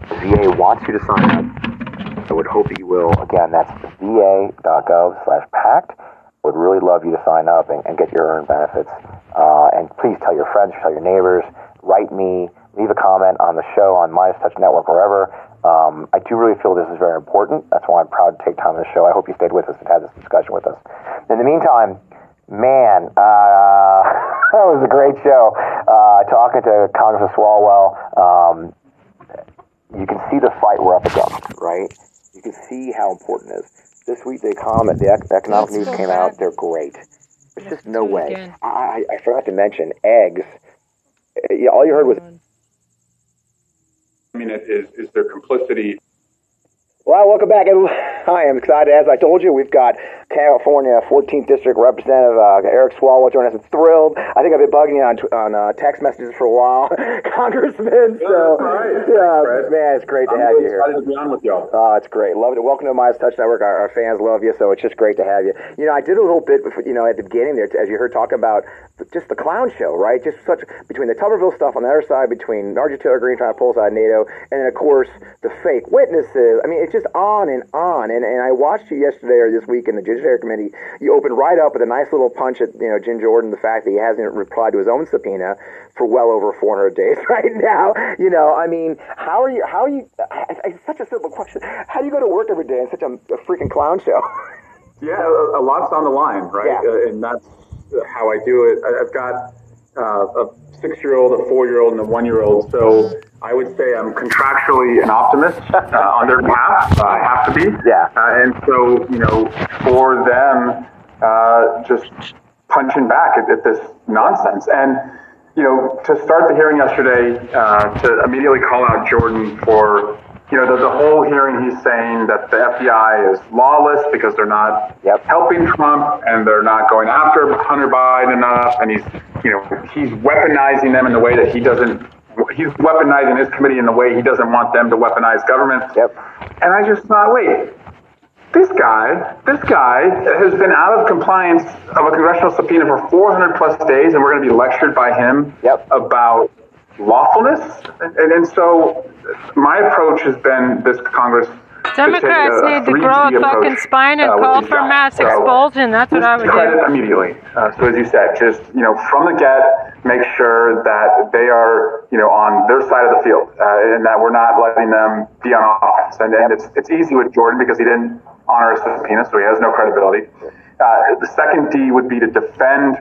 The VA wants you to sign up. I would hope that you will. Again, that's va.gov slash PACT. Would really love you to sign up and, and get your earned benefits. Uh, and please tell your friends, tell your neighbors, write me, leave a comment on the show on MeidasTouch Network, wherever. Um, I do really feel this is very important. That's why I'm proud to take time on the show. I hope you stayed with us and had this discussion with us. In the meantime, man, uh, that was a great show. Uh, talking to Congressman Swalwell, um, you can see the fight we're up against, right? You can see how important it is. This week, the economic, the economic news came out. They're great. There's just no way. I, I forgot to mention eggs. All you heard was. I mean, is, is their complicity well, welcome back. I am excited. As I told you, we've got California 14th District Representative uh, Eric Swalwell joining us. I'm thrilled. I think I've been bugging you on, on uh, text messages for a while, Congressman. So, right. yeah, man, it's great to I'm have really you here. excited to be on with y'all. Oh, it's great. Love it. Welcome to MeidasTouch Network. Our, our fans love you, so it's just great to have you. You know, I did a little bit, you know, at the beginning there, as you heard talking about just the clown show, right? Just such between the Tuberville stuff on the other side, between Marjorie Taylor Greene trying to pull us out of NATO, and then of course the fake witnesses. I mean, it's just on and on. And and I watched you yesterday or this week in the Judiciary Committee. You opened right up with a nice little punch at you know Jim Jordan, the fact that he hasn't replied to his own subpoena for well over 400 days right now. You know, I mean, how are you? How are you? It's such a simple question. How do you go to work every day in such a, a freaking clown show? Yeah, a, a lot's on the line, right? Yeah. Uh, and that's how I do it. I, I've got uh, a six-year-old, a four-year-old, and a one-year-old. So I would say I'm contractually an optimist uh, on their behalf. Uh, I have to be. Yeah. Uh, and so, you know, for them, uh, just punching back at, at this nonsense. And, you know, to start the hearing yesterday, uh, to immediately call out Jordan for, you know, the, the whole hearing he's saying that the FBI is lawless because they're not Yep. helping Trump and they're not going after Hunter Biden enough. And he's, you know, he's weaponizing them in the way that he doesn't, he's weaponizing his committee in the way he doesn't want them to weaponize government. Yep. And I just thought, wait, this guy, this guy has been out of compliance of a congressional subpoena for 400 plus days, and we're going to be lectured by him Yep. about lawfulness. And, and, and so my approach has been this Congress. Democrats a- a need to grow a fucking spine and uh, call for mass So, expulsion. That's what I would do. immediately. Uh, so as you said, just you know, from the get, make sure that they are you know on their side of the field, uh, and that we're not letting them be on offense. And, and it's it's easy with Jordan because he didn't honor his subpoena, so he has no credibility. Uh, the second D would be to defend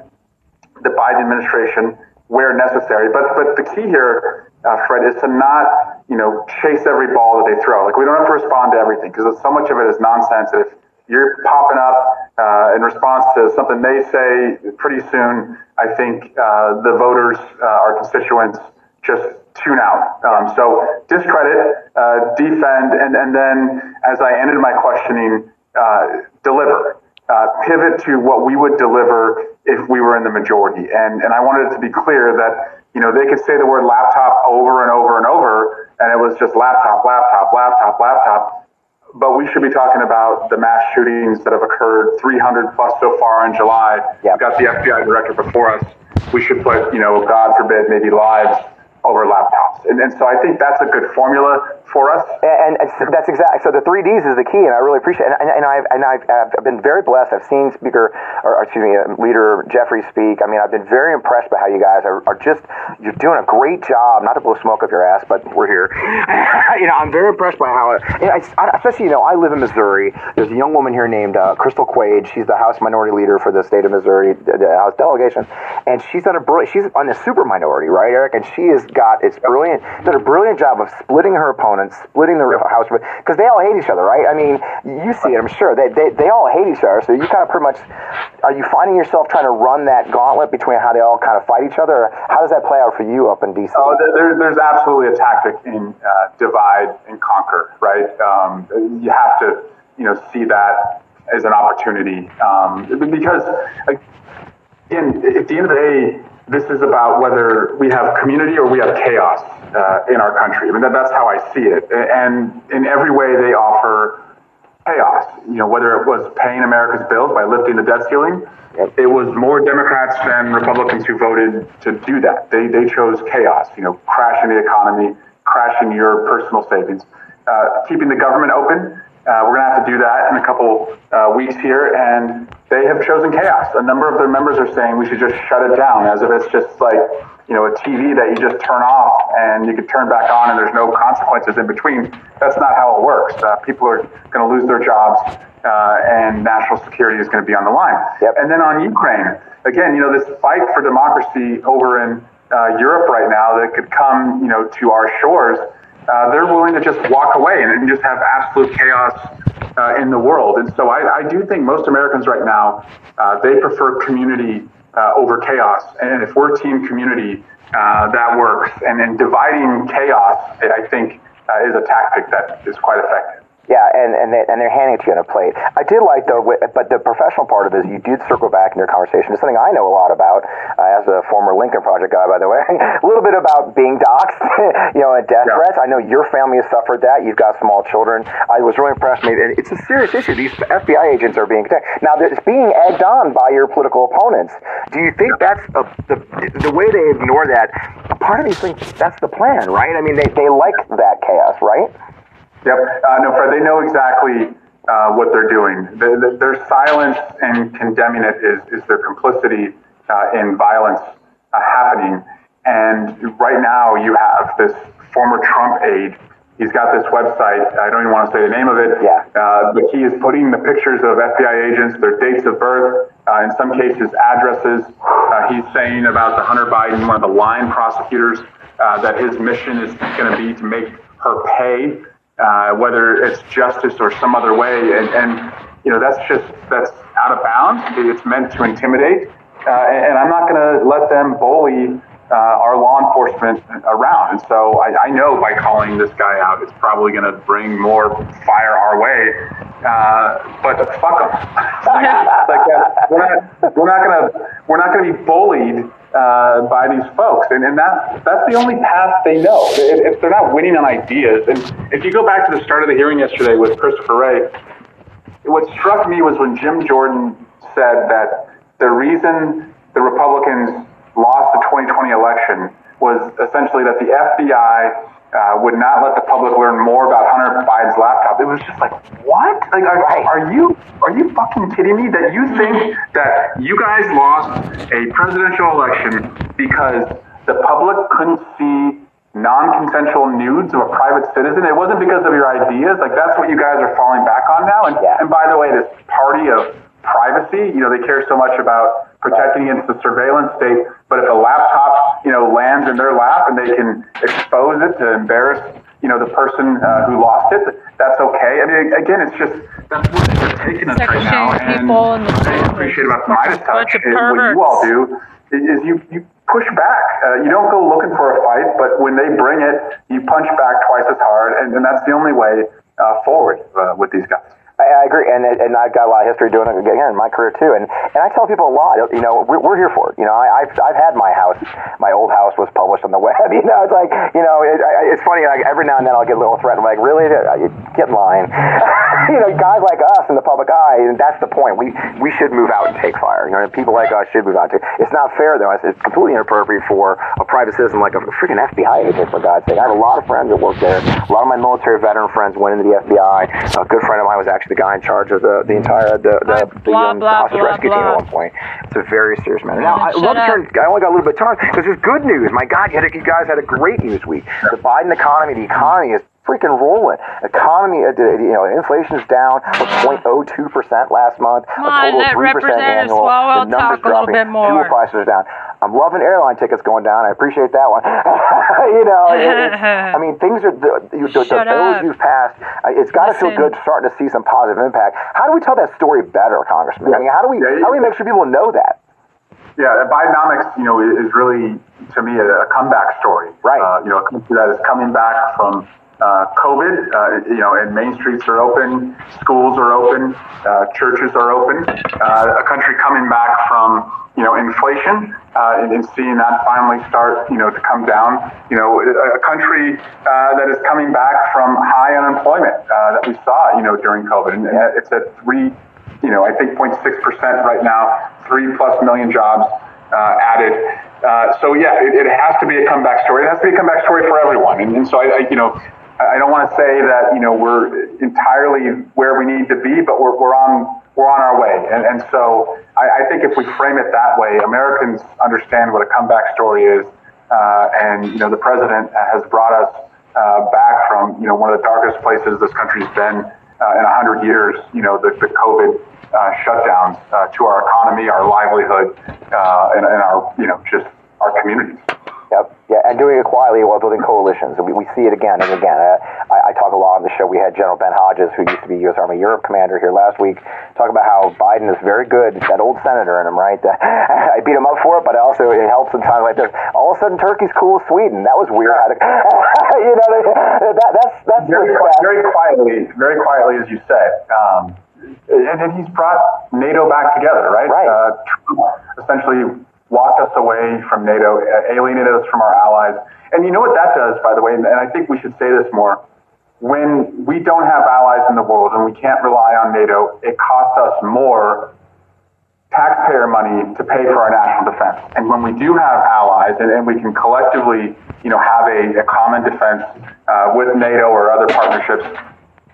the Biden administration where necessary. But but the key here, uh, Fred, is to not you know chase every ball that they throw. Like we don't have to respond to everything because so much of it is nonsense. If you're popping up uh, in response to something they say, pretty soon I think uh, the voters, uh, our constituents, just tune out. Um, so discredit, uh, defend, and, and then as I ended my questioning, uh, deliver. Uh, pivot to what we would deliver if we were in the majority. And, and I wanted it to be clear that, you know, they could say the word laptop over and over and over, and it was just laptop, laptop, laptop, laptop. But we should be talking about the mass shootings that have occurred, 300 plus so far in July. Yep. We've got the FBI director before us. We should put, you know, God forbid, maybe lives over laptops. And, and so I think that's a good formula for us. And, and that's exactly so. The three Ds is the key, and I really appreciate. it. And, and I've and I've, I've been very blessed. I've seen Speaker, or excuse me, uh, Leader Jeffries speak. I mean, I've been very impressed by how you guys are, are just you're doing a great job. Not to blow smoke up your ass, but we're here. you know, I'm very impressed by how, and I, especially you know, I live in Missouri. There's a young woman here named uh, Crystal Quade. She's the House Minority Leader for the state of Missouri, the House delegation, and she's done a brilliant. She's on the super minority, right, Eric? And she has got it's brilliant. Done a brilliant job of splitting her opponents, splitting the House because they all hate each other, right? I mean, you see it, I'm sure. They, they they all hate each other. So you kind of pretty much are you finding yourself trying to run that gauntlet between how they all kind of fight each other? How does that play out for you up in DC? Oh, there, there's absolutely a tactic in uh, divide and conquer, right? Um, you have to, you know, see that as an opportunity um, because, again, at the end of the day, this is about whether we have community or we have chaos uh, in our country. I mean, that, that's how I see it. And in every way, they offer chaos. You know, whether it was paying America's bills by lifting the debt ceiling, it was more Democrats than Republicans who voted to do that. They, they chose chaos, you know, crashing the economy, crashing your personal savings, uh, keeping the government open. Uh, we're going to have to do that in a couple uh, weeks here, and they have chosen chaos. A number of their members are saying we should just shut it down, as if it's just like you know a TV that you just turn off and you can turn back on, and there's no consequences in between. That's not how it works. Uh, people are going to lose their jobs, uh, and national security is going to be on the line. Yep. And then on Ukraine, again, you know this fight for democracy over in uh, Europe right now that could come, you know, to our shores uh, they're willing to just walk away and, and just have absolute chaos uh, in the world. And so I, I, do think most Americans right now, uh, they prefer community uh, over chaos. And if we're team community, uh, that works. And then dividing chaos, I think, is a tactic that is quite effective. Yeah, and and, they, and they're handing it to you on a plate. I did like though, but the professional part of it is you did circle back in your conversation. It's something I know a lot about uh, as a former Lincoln Project guy, by the way. a little bit about being doxxed, you know, and death yeah. threats. I know your family has suffered that. You've got small children. I was really impressed. Maybe it's a serious issue. These FBI agents are being attacked. Now it's being egged on by your political opponents. Do you think that's a, the the way they ignore that? Part of me thinks that's the plan, right? I mean, they they like that chaos, right? Yep. Uh, no, Fred, they know exactly uh, what they're doing. The, the, their silence and condemning it is, is their complicity uh, in violence uh, happening. And right now, you have this former Trump aide. He's got this website. I don't even want to say the name of it. Yeah. Uh, but he is putting the pictures of FBI agents, their dates of birth, uh, in some cases, addresses. he's saying about the Hunter Biden, one of the line prosecutors, that his mission is going to be to make her pay uh, whether it's justice or some other way. And, and, you know, that's just, that's out of bounds. It's meant to intimidate. Uh, and, I'm not going to let them bully uh, our law enforcement around. And so I, I, know by calling this guy out, it's probably going to bring more fire our way. Uh, but fuck them. like, like we're not, we're not going to, we're not going to be bullied uh, by these folks, and, and that's that's the only path they know. If, if, they're not winning on ideas, and if you go back to the start of the hearing yesterday with Christopher Wray, what struck me was when Jim Jordan said that the reason the Republicans lost the 2020 election was essentially that the FBI uh, would not let the public learn more about Hunter Biden's laptop. It was just like, what? Like, are, are you are you fucking kidding me? That you think that you guys lost a presidential election because the public couldn't see non-consensual nudes of a private citizen? It wasn't because of your ideas. Like, that's what you guys are falling back on now. And yeah. and by the way, this party of privacy, you know, they care so much about protecting against the surveillance state. But if a laptop, you know, lands in their lap and they can expose it to embarrass, you know, the person uh, who lost it, that's okay. I mean, again, it's just that's what they're taking us right now. And people and I appreciate about the MeidasTouch is what you all do is you you push back. Uh, you don't go looking for a fight, but when they bring it, you punch back twice as hard, and, and that's the only way uh, forward uh, with these guys. I, agree, and and I've got a lot of history doing it again in my career too. And and I tell people a lot. You know, we're, we're here for it. You know, I, I've I've had my house, my old house was published on the web. You know, it's like you know, it, it's funny. Like every now and then I'll get a little threat. I'm like, really? Get in line. you know, guys like us in the public eye, and that's the point. We we should move out and take fire. You know, people like us should move out too. It's not fair though. It's, it's completely inappropriate for a private citizen like a freaking FBI agent, for God's sake. I have a lot of friends that work there. A lot of my military veteran friends went into the FBI. A good friend of mine was actually the guy in charge of the the, the entire the the, the blah, um, blah, hostage blah, rescue team at one point. It's a very serious matter. Now I love turn. I only got a little bit of time because there's good news. My God, you, had, you guys had a great news week. The Biden economy, the economy is freaking rolling. Economy, uh, you know, inflation's down 0.02 percent last month. Come a on, total let of three percent annual. Swalwell the numbers talk a little dropping. bit more. Fuel prices are down. I'm loving airline tickets going down. I appreciate that one. you know, it, I mean, things are the, the, the, the bills you've passed. uh, It's got to feel good starting to see some positive impact. How do we tell that story better, Congressman? I mean, how do we Yeah, how do we make sure people know that? Yeah, Bidenomics, you know, is really to me a, a comeback story. Right. Uh, you know, a country that is coming back from uh, COVID. Uh, you know, and main streets are open, schools are open, uh, churches are open. Uh, a country coming back from you know inflation uh, and, and seeing that finally start you know to come down. You know, a, country uh, that is coming back from high unemployment that we saw you know during COVID, and, it's at three you know, I think 0.6% right now, three plus million jobs added. So yeah, it, it has to be a comeback story. It has to be a comeback story for everyone. And, and so I, I, you know, I don't want to say that you know we're entirely where we need to be, but we're, we're on we're on our way. And, and so I, I think if we frame it that way, Americans understand what a comeback story is. Uh, and you know, the president has brought us uh, back from you know one of the darkest places this country's been uh, in a hundred years. You know, the, the COVID uh, shutdowns uh, to our economy, our livelihood, uh, and, and our you know just our communities. Yep. Yeah, and doing it quietly while building coalitions. We, we see it again and again. Uh, I, I talk a lot on the show. We had General Ben Hodges, who used to be U.S. Army Europe commander, here last week, talk about how Biden is very good. That old senator in him, right? I beat him up for it, but also it helps in times like this. All of a sudden, Turkey's cool with Sweden. That was weird. How to, you know, that, that's that's very, very quietly, very quietly, as you said. Um, and, and he's brought NATO back together, right? Right. Uh, Trump essentially walked us away from NATO, alienated us from our allies. And you know what that does, by the way, and and I think we should say this more. When we don't have allies in the world and we can't rely on NATO, it costs us more taxpayer money to pay for our national defense. And when we do have allies and, and we can collectively, you know, have a, a common defense uh, with NATO or other partnerships,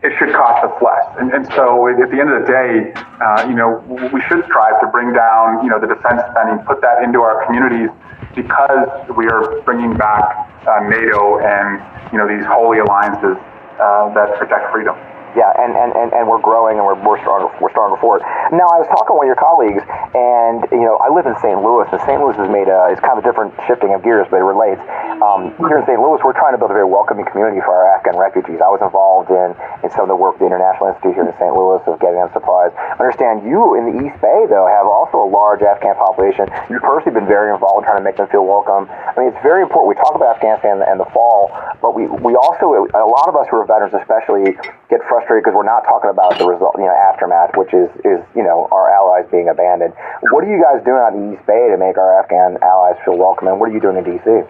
it should cost us less. And, and so at the end of the day, uh, you know, we should strive to bring down, you know, the defense spending, put that into our communities because we are bringing back uh, NATO and, you know, these holy alliances uh, that protect freedom. Yeah, and, and, and, and we're growing and we're, we're stronger we're stronger for it. Now I was talking to one of your colleagues, and you know I live in St. Louis, and St. Louis has made a it's kind of a different shifting of gears, but it relates. Um, here in St. Louis, we're trying to build a very welcoming community for our Afghan refugees. I was involved in, in some of the work the International Institute here in St. Louis of getting them supplies. I understand you in the East Bay though have also a large Afghan population. You've personally been very involved in trying to make them feel welcome. I mean, it's very important. We talk about Afghanistan and the fall, but we we also a lot of us who are veterans, especially, get frustrated because we're not talking about the result, you know, aftermath, which is is you know our allies being abandoned. What are you guys doing out in the East Bay to make our Afghan allies feel welcome, and what are you doing in D.C.?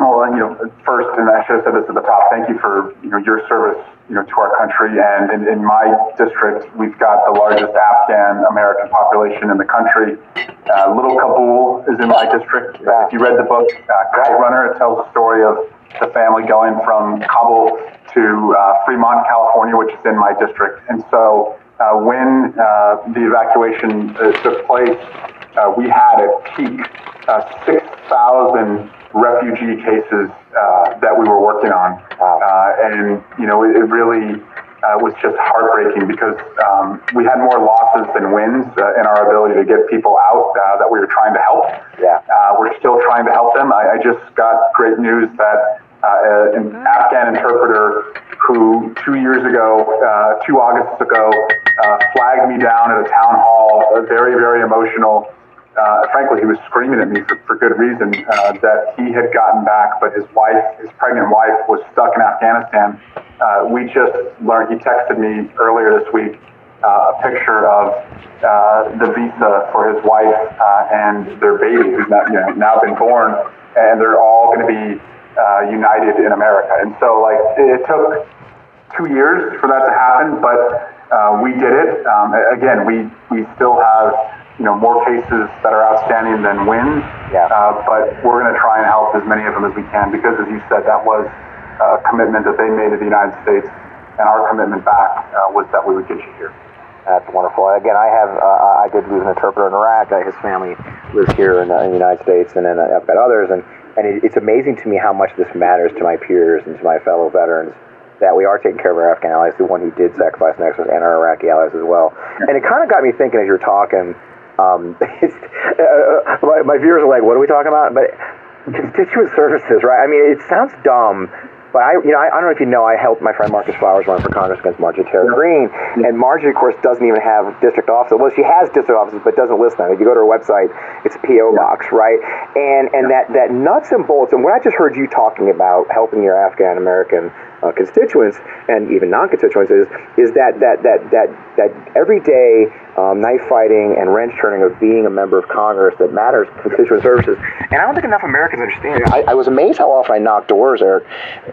Well, you know, first, and I should have said this at the top. Thank you for you know your service, you know, to our country. And in, in my district, we've got the largest Afghan American population in the country. Uh, Little Kabul is in my district. Uh, if you read the book uh, Runner, it tells the story of the family going from Kabul to uh, Fremont, California, which is in my district. And so, uh, when the evacuation took place, we had a peak uh, 6,000 refugee cases uh, that we were working on. Uh, and, you know, it, it really uh, was just heartbreaking because um, we had more losses than wins uh, in our ability to get people out uh, that we were trying to help. Yeah. Uh, we're still trying to help them. I, I just got great news that uh, an Afghan interpreter who two years ago, uh, two Augusts ago, uh, flagged me down at a town hall, uh, very, very emotional, uh, frankly, he was screaming at me for, for good reason uh, that he had gotten back, but his wife, his pregnant wife, was stuck in Afghanistan. Uh, we just learned, he texted me earlier this week uh, a picture of uh, the visa for his wife uh, and their baby, who's not, you know, now been born, and they're all going to be united in America. And so, like, it took two years for that to happen, but we did it. Um, again, we, we still have you know, more cases that are outstanding than wins. Yeah. Uh, but we're going to try and help as many of them as we can because, as you said, that was a commitment that they made to the United States, and our commitment back uh, was that we would get you here. That's wonderful. Again, I have uh, I did lose an interpreter in Iraq. Uh, his family lives here in, uh, in, the United States, and then I've got others. And and it, it's amazing to me how much this matters to my peers and to my fellow veterans that we are taking care of our Afghan allies, the one who did sacrifice next and our Iraqi allies as well. And it kind of got me thinking as you were talking um, uh, my, my viewers are like, what are we talking about? But constituent services, right? I mean, it sounds dumb, but I, you know, I, I, don't know if you know, I helped my friend Marcus Flowers run for Congress against Marjorie Taylor Greene, and Marjorie, of course, doesn't even have district offices. Well, she has district offices, but doesn't list them. If you go to her website, it's a PO box, right? And and that that nuts and bolts. And what I just heard you talking about helping your Afghan American uh, constituents and even non-constituents is is that that that that that everyday um, knife fighting and wrench turning of being a member of Congress that matters constituent services. And I don't think enough Americans understand it. I, I was amazed how often I knocked doors, Eric,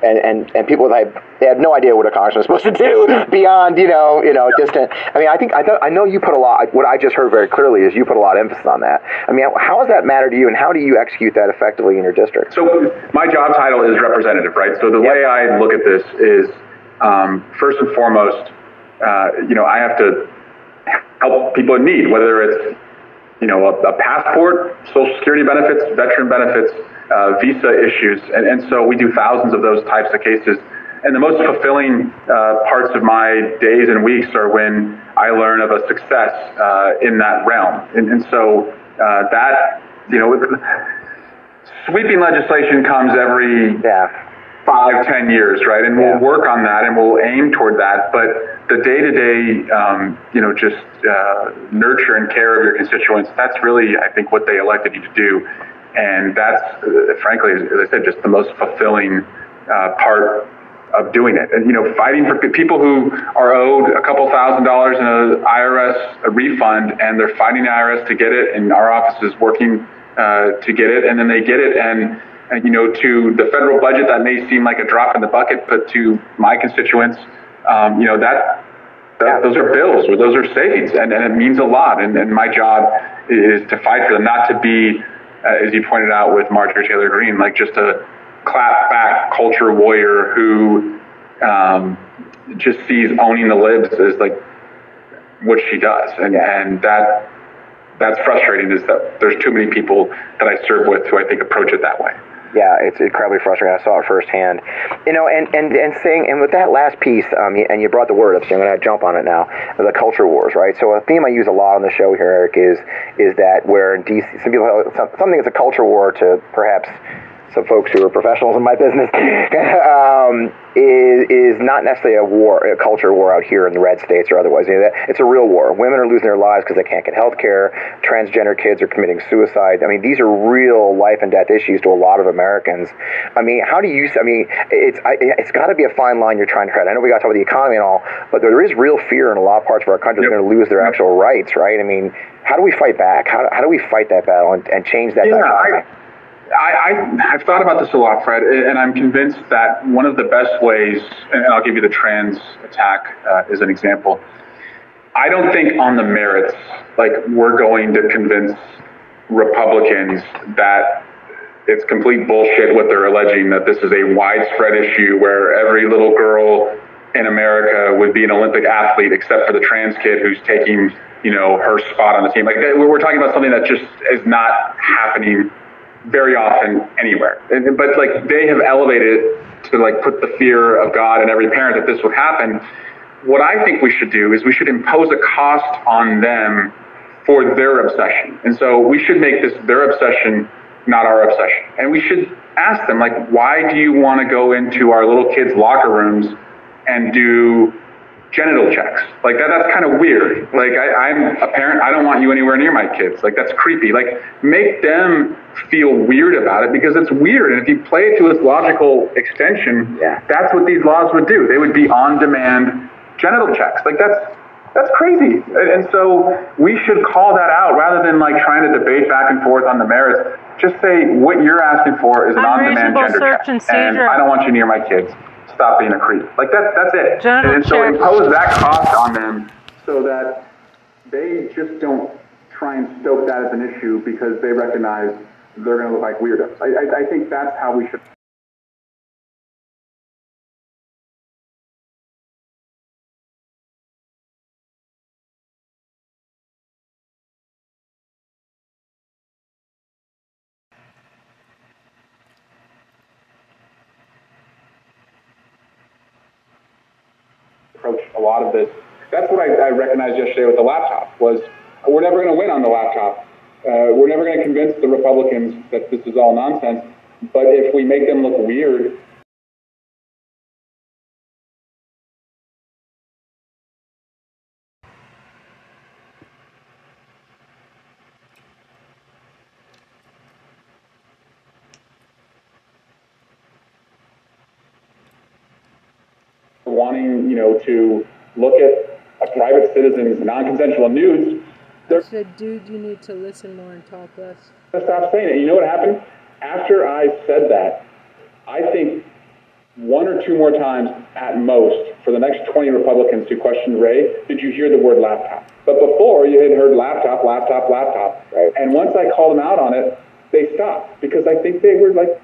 and and, and people had they had no idea what a congressman was supposed to do beyond you know you know distant. I mean, I think I, th- I know you put a lot. What I just heard very clearly is you put a lot of emphasis on that. I mean, how does that matter to you, and how do you execute that effectively in your district? So my job title is representative, right? So the yep. way I look at this is um, first and foremost, uh, you know, I have to help people in need, whether it's you know a, a passport, social security benefits, veteran benefits, uh, visa issues, and, and so we do thousands of those types of cases. And the most fulfilling uh, parts of my days and weeks are when I learn of a success uh, in that realm. And, and so uh, that, you know, sweeping legislation comes every yeah five, ten years, right? And we'll work on that and we'll aim toward that. But the day to day, you know, just uh, nurture and care of your constituents, that's really, I think, what they elected you to do. And that's, uh, frankly, as I said, just the most fulfilling uh, part of doing it. And, you know, fighting for people who are owed a couple thousand dollars in an IRS a refund and they're fighting the IRS to get it, and our office is working uh, to get it, and then they get it, and you know, to the federal budget, that may seem like a drop in the bucket, but to my constituents, um, you know, that, that, those are bills or those are savings, and, and it means a lot. And, and my job is to fight for them, not to be, uh, as you pointed out with Marjorie Taylor Greene, like just a clap back culture warrior who um, just sees owning the libs as like what she does, and and that that's frustrating. Is that there's too many people that I serve with who I think approach it that way yeah, it's incredibly frustrating. I saw it firsthand. You know, and and and saying and with that last piece, um, and you brought the word up, so I'm going to jump on it now. The culture wars, right? So a theme I use a lot on the show here, Eric, is is that where in DC, some people something is a culture war to perhaps some folks who are professionals in my business, um, is, is not necessarily a war, a culture war out here in the red states or otherwise. You know, it's a real war. Women are losing their lives because they can't get health care. Transgender kids are committing suicide. I mean, these are real life and death issues to a lot of Americans. I mean, how do you, I mean, it's, it's got to be a fine line you're trying to tread. I know we got to talk about the economy and all, but there is real fear in a lot of parts of our country yep. they're going to lose their actual rights, right? I mean, how do we fight back? How, how do we fight that battle and, and change that yeah? I, I, have thought about this a lot, Fred, and I'm convinced that one of the best ways, and I'll give you the trans attack uh, as an example. I don't think on the merits, like we're going to convince Republicans that it's complete bullshit what they're alleging, that this is a widespread issue where every little girl in America would be an Olympic athlete except for the trans kid who's taking, you know, her spot on the team. Like we're talking about something that just is not happening very often anywhere. And, but like they have elevated to like put the fear of God in every parent that this would happen. What I think we should do is we should impose a cost on them for their obsession. And so we should make this their obsession, not our obsession. And we should ask them like, why do you want to go into our little kids' locker rooms and do genital checks. Like that, that's kind of weird. Like I, I'm a parent, I don't want you anywhere near my kids. Like that's creepy. Like make them feel weird about it because it's weird. And if you play it to its logical extension, Yeah. that's what these laws would do. They would be on-demand genital checks. Like that's that's crazy. And, and so we should call that out rather than like trying to debate back and forth on the merits. Just say what you're asking for is an on-demand gender search check, and seizure. I don't want you near my kids. Stop being a creep. Like that's that's it. Genital and so check. impose that cost on them so that they just don't try and stoke that as an issue because they recognize they're going to look like weirdos. I, I, I think that's how we should. approach a lot of this. That's I, I recognized yesterday with the laptop was we're never going to win on the laptop. Uh, we're never going to convince the Republicans that this is all nonsense. But if we make them look weird, wanting you know to look at private citizen's non-consensual nudes, I they're said, dude, you need to listen more and talk less. gonna stop saying it. You know what happened? After I said that, I think one or two more times at most for the next 20 Republicans who questioned Wray, did you hear the word laptop? But before you had heard laptop, laptop, laptop. Right. And once I called them out on it, they stopped because I think they were like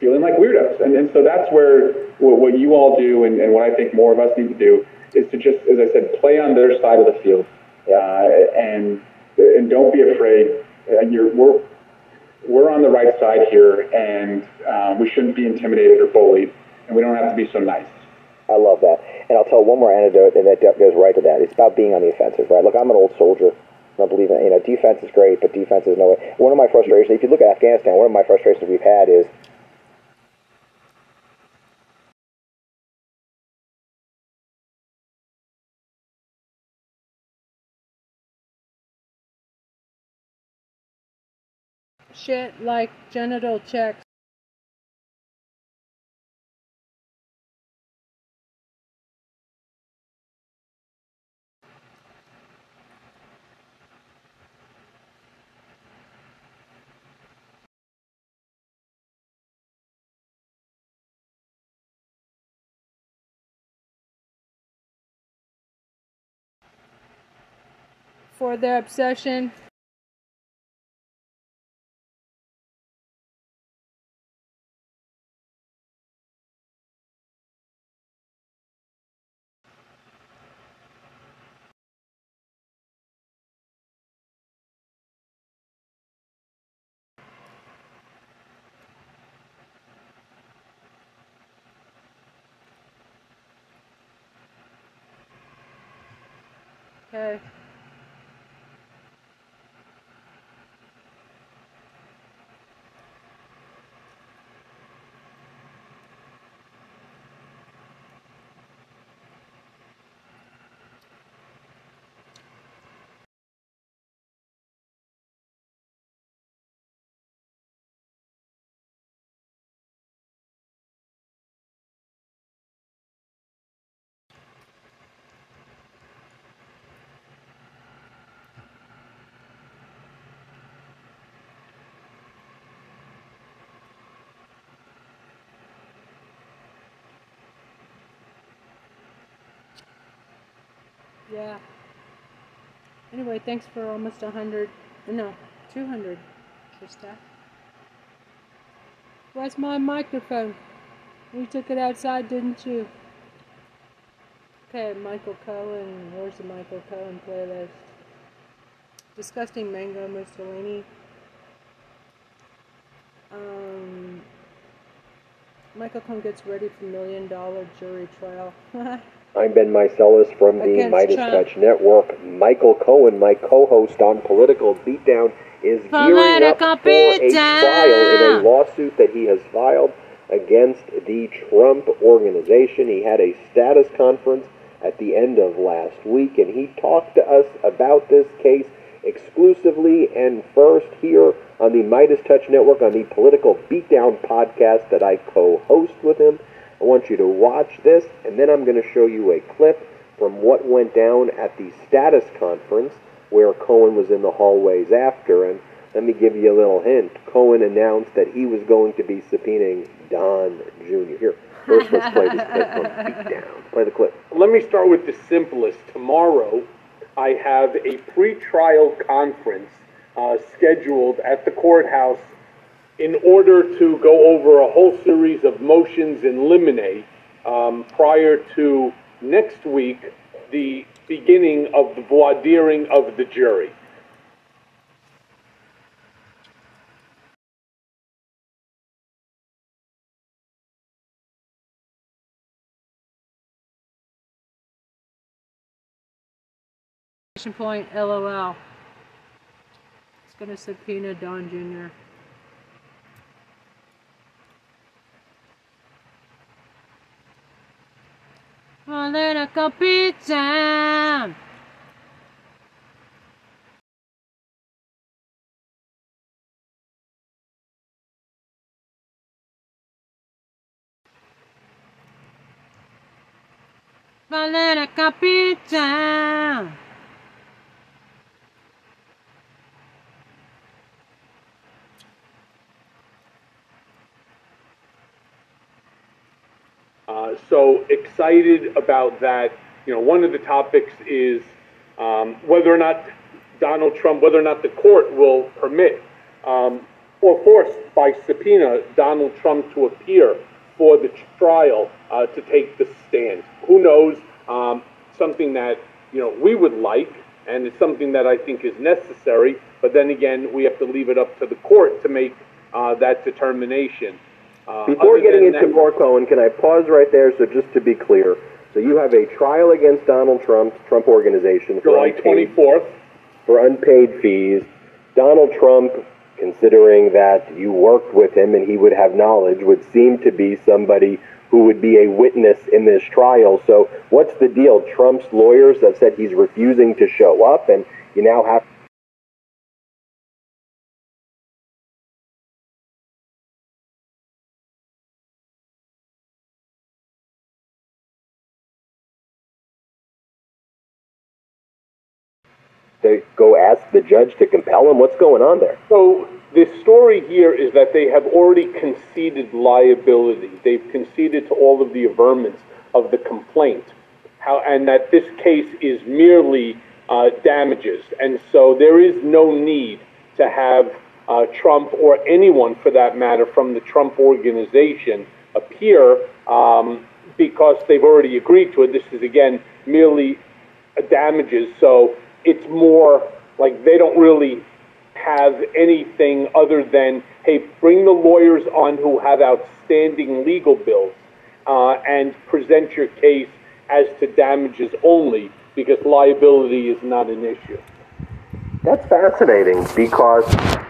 feeling like weirdos. And, and so that's where what, what you all do and, and what I think more of us need to do is to just, as I said, play on their side of the field. Uh, and, and don't be afraid. Uh, you're, we're, we're on the right side here and um, we shouldn't be intimidated or bullied and we don't have to be so nice. I love that. And I'll tell one more anecdote, and that goes right to that. It's about being on the offensive, right? Look, I'm an old soldier. I believe in, you know, defense is great, but defense is no way. One of my frustrations, if you look at Afghanistan, one of my frustrations we've had is Shit like genital checks. For their obsession Okay. Yeah. Anyway, thanks for almost a hundred. No, two hundred, Trista. Where's my microphone? You took it outside, didn't you? Okay, Michael Cohen. Where's the Michael Cohen playlist? Disgusting Mango Mussolini. Um, Michael Cohen gets ready for million dollar jury trial. I'm Ben Meiselas from the Against Midas Trump. Touch Network. Michael Cohen, my co-host on Political Beatdown, is gearing up for a trial in a lawsuit that he has filed against the Trump organization. He had a status conference at the end of last week, and he talked to us about this case exclusively and first here on the MeidasTouch Network on the Political Beatdown podcast that I co host with him. I want you to watch this, and then I'm going to show you a clip from what went down at the status conference where Cohen was in the hallways after. And let me give you a little hint. Cohen announced that he was going to be subpoenaing Don Jr. Here, first let's play this clip from Beatdown. Play the clip. Let me start with the simplest. Tomorrow, I have a pre-trial conference uh, scheduled at the courthouse in order to go over a whole series of motions in limine um, prior to next week, the beginning of the voir diring of the jury. Point LOL. It's gonna subpoena Don Jr. Political pizza. Political pizza. Uh, so excited about that. You know, one of the topics is um, whether or not Donald Trump, whether or not the court will permit um, or force by subpoena Donald Trump to appear for the trial uh, to take the stand. Who knows? Um, something that you know we would like, and it's something that I think is necessary. But then again, we have to leave it up to the court to make uh, that determination. Uh, Before getting into more Cohen, can I pause right there? So just to be clear, so you have a trial against Donald Trump, Trump Organization for July twenty fourth for unpaid fees. Donald Trump, considering that you worked with him and he would have knowledge, would seem to be somebody who would be a witness in this trial. So what's the deal? Trump's lawyers have said he's refusing to show up, and you now have go ask the judge to compel him? What's going on there? So the story here is that they have already conceded liability. They've conceded to all of the averments of the complaint, how, and that this case is merely uh, damages. And so there is no need to have uh, Trump or anyone, for that matter, from the Trump organization appear um, because they've already agreed to it. This is again merely damages. So it's more like they don't really have anything other than, hey, bring the lawyers on who have outstanding legal bills uh, and present your case as to damages only because liability is not an issue. That's fascinating because,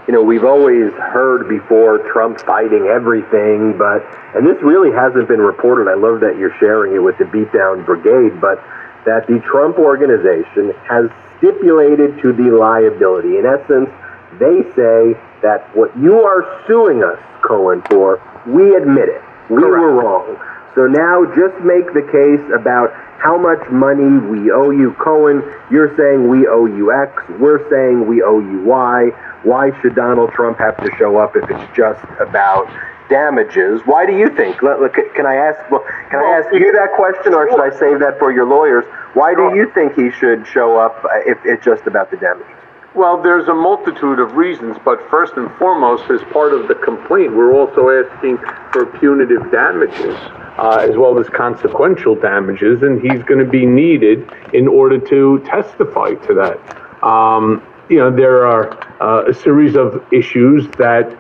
you know, we've always heard before Trump fighting everything, but, and this really hasn't been reported. I love that you're sharing it with the Beatdown Brigade, but that the Trump organization has stipulated to the liability. In essence, they say that what you are suing us, Cohen, for, we admit it. We Correct. were wrong. So now just make the case about how much money we owe you, Cohen. You're saying we owe you X. We're saying we owe you Y. Why should Donald Trump have to show up if it's just about damages? Why do you think? Can I ask? Well, can I ask you that question, or should I save that for your lawyers? Why do you think he should show up if it's just about the damages? Well, there's a multitude of reasons, but first and foremost, as part of the complaint, we're also asking for punitive damages. Uh, as well as consequential damages, and he's going to be needed in order to testify to that. Um, you know, there are uh, a series of issues that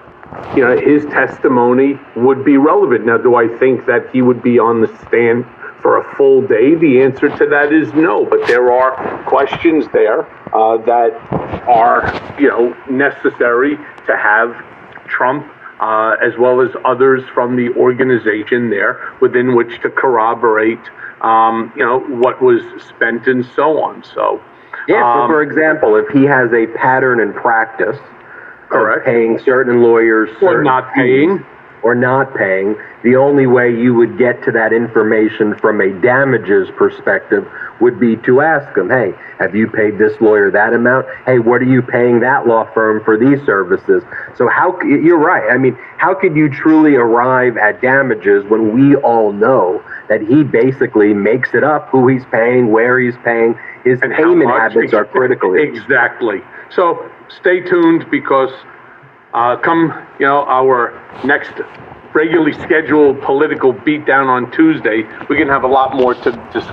you know his testimony would be relevant. Now, do I think that he would be on the stand for a full day? The answer to that is no. But there are questions there uh, that are, you know, necessary to have Trump uh, as well as others from the organization there within which to corroborate um, you know, what was spent and so on. So, Yeah, so um, for example, if he has a pattern and practice Correct. of paying certain lawyers or certain not fees paying. Or not paying, the only way you would get to that information from a damages perspective would be to ask them, hey, have you paid this lawyer that amount? Hey, what are you paying that law firm for these services? So how you're right. I mean, how could you truly arrive at damages when we all know that he basically makes it up who he's paying, where he's paying, his and payment habits are critical. Exactly. So stay tuned because uh, come you know our next regularly scheduled political beatdown on Tuesday, we can have a lot more to discuss.